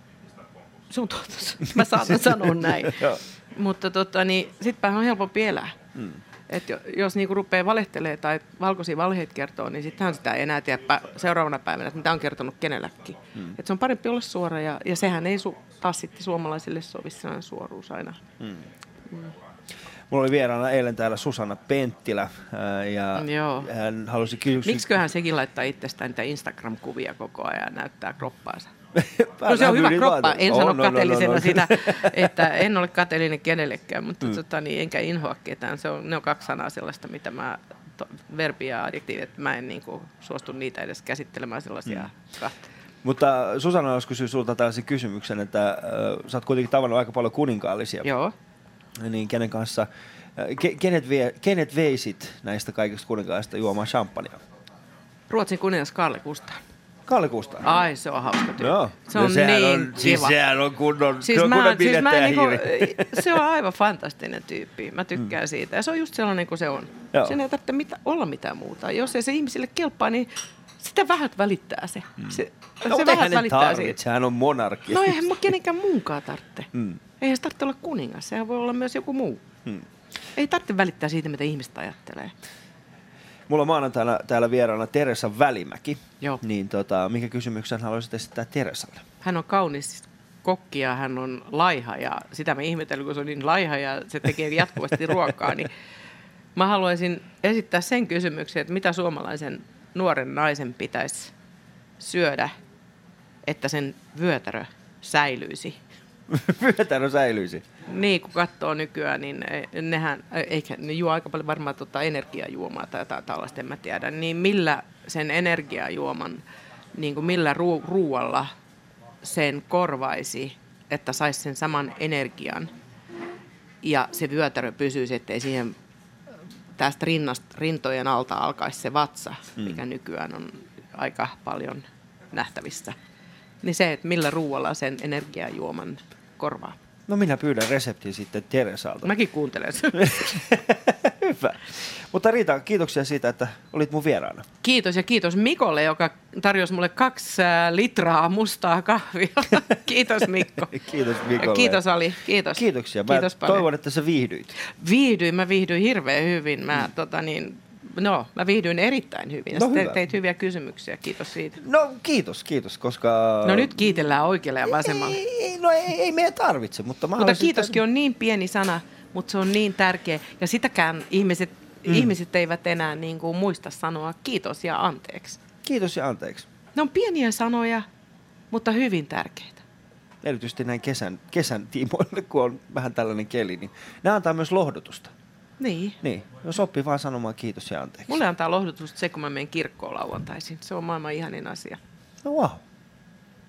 se on totta, mä saatan sanoa näin. Mutta tota, niin, sittenpä on helpompi elää. Mm. Että jos niinku rupeaa valehtelee tai valkoisia valheita kertoo, niin sittenhän sitä ei enää tiedä pä- seuraavana päivänä, että mitä on kertonut kenelläkin. Hmm. Et se on parempi olla suora ja, ja sehän ei su- taas sitten suomalaisille sovi sellainen suoruus aina. Hmm. Mulla oli vieraana eilen täällä Susanna Penttilä ää, ja Joo. hän halusi kysyä... Miksiköhän sekin laittaa itsestään niitä Instagram-kuvia koko ajan ja näyttää kroppaansa? No se on hyvä kroppa. En On, sano on, on, kateellisena on, on. sitä, että en ole kateellinen kenellekään, mutta mm. tota, niin, enkä inhoa ketään. Se on, ne on kaksi sanaa sellaista, mitä mä, to, verbi ja adjektiivi, että mä en niin kuin, suostu niitä edes käsittelemään sellaisia mm. kahta. Mutta Susanna olisi kysyä sulta tällaisen kysymyksen, että äh, sä oot kuitenkin tavannut aika paljon kuninkaallisia. Joo. Niin kenen kanssa, äh, ke, kenet, vie, kenet veisit näistä kaikista kuninkaista juomaan champagnea? Ruotsin kuningas Karle Kustaa. Kalle Kustaa. Ai, se on hauska tyyppi. Joo. Se on No niin on, siis kiva. sehän on kunnon, Siis kunnon mä, siis mä niinku, se on aivan fantastinen tyyppi. Mä tykkään mm. siitä. Ja se on just sellainen kuin se on. Joo. Sen ei tarvitse mitä, olla mitään muuta. Jos ei se ihmisille kelpaa, niin sitä vähät välittää se. Se, No, se ne välittää tarvitse, siitä. sehän on monarki. No eihän mä kenenkään muunkaan tarvitse. Mm. Eihän se tarvitse olla kuningas. Sehän voi olla myös joku muu. Hmm. Ei tarvitse välittää siitä, mitä ihmiset ajattelee. Mulla on maanantaina täällä vieraana Teresa Välimäki. Joo. Niin tota, mikä kysymyksen haluaisit esittää Teresalle? Hän on kaunis kokki ja hän on laiha ja sitä mä ihmettelin, kun se on niin laiha ja se tekee jatkuvasti ruokaa, niin mä haluaisin esittää sen kysymyksen, että mitä suomalaisen nuoren naisen pitäisi syödä, että sen vyötärö säilyisi. Vyötärö säilyisi. Niin, kun katsoo nykyään, niin e- nehän, eikä, ne juo aika paljon varmaan tota energiajuomaa tai jotain tällaista, en mä tiedä. Niin millä sen energiajuoman, niin kuin millä ruu, ruualla sen korvaisi, että saisi sen saman energian ja se vyötärö pysyisi, ettei siihen tästä rinnasta, rintojen alta alkaisi se vatsa, mikä nykyään on aika paljon nähtävissä. Niin se, että millä ruualla sen energiajuoman korvaa. No minä pyydän reseptin sitten Teresalta. Mäkin kuuntelen sen. Hyvä. Mutta Riita, kiitoksia siitä, että olit mun vieraana. Kiitos ja kiitos Mikolle, joka tarjosi mulle kaksi ää, litraa mustaa kahvia. kiitos Mikko. Kiitos Mikolle. Kiitos Ali, kiitos. Kiitoksia. Mä kiitos paljon. toivon, että sä viihdyit. Viihdyin, mä viihdyin hirveän hyvin. Mä, mm. tota niin, no, mä viihdyin erittäin hyvin. No te, hyvä. teit hyviä kysymyksiä, kiitos siitä. No kiitos, kiitos, koska... No nyt kiitellään oikealle ja vasemmalle. Ei, ei, no ei, ei meidän tarvitse, mutta mä Mutta kiitoskin on niin pieni sana, mutta se on niin tärkeä. Ja sitäkään ihmiset, mm. ihmiset eivät enää niin kuin muista sanoa kiitos ja anteeksi. Kiitos ja anteeksi. Ne on pieniä sanoja, mutta hyvin tärkeitä. Erityisesti näin kesän, kesän tiimoille, kun on vähän tällainen keli, niin ne antaa myös lohdutusta. Niin. Niin, jos oppii vaan sanomaan kiitos ja anteeksi. Mulle antaa lohdutusta se, kun mä menen kirkkoon lauantaisin. Se on maailman ihanin asia. No wow.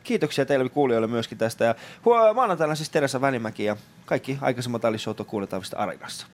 Kiitoksia teille kuulijoille myöskin tästä. Ja huo- maanantaina siis Teresa Välimäki ja kaikki aikaisemmat Ali Showta kuuletaan vasta Arenassa.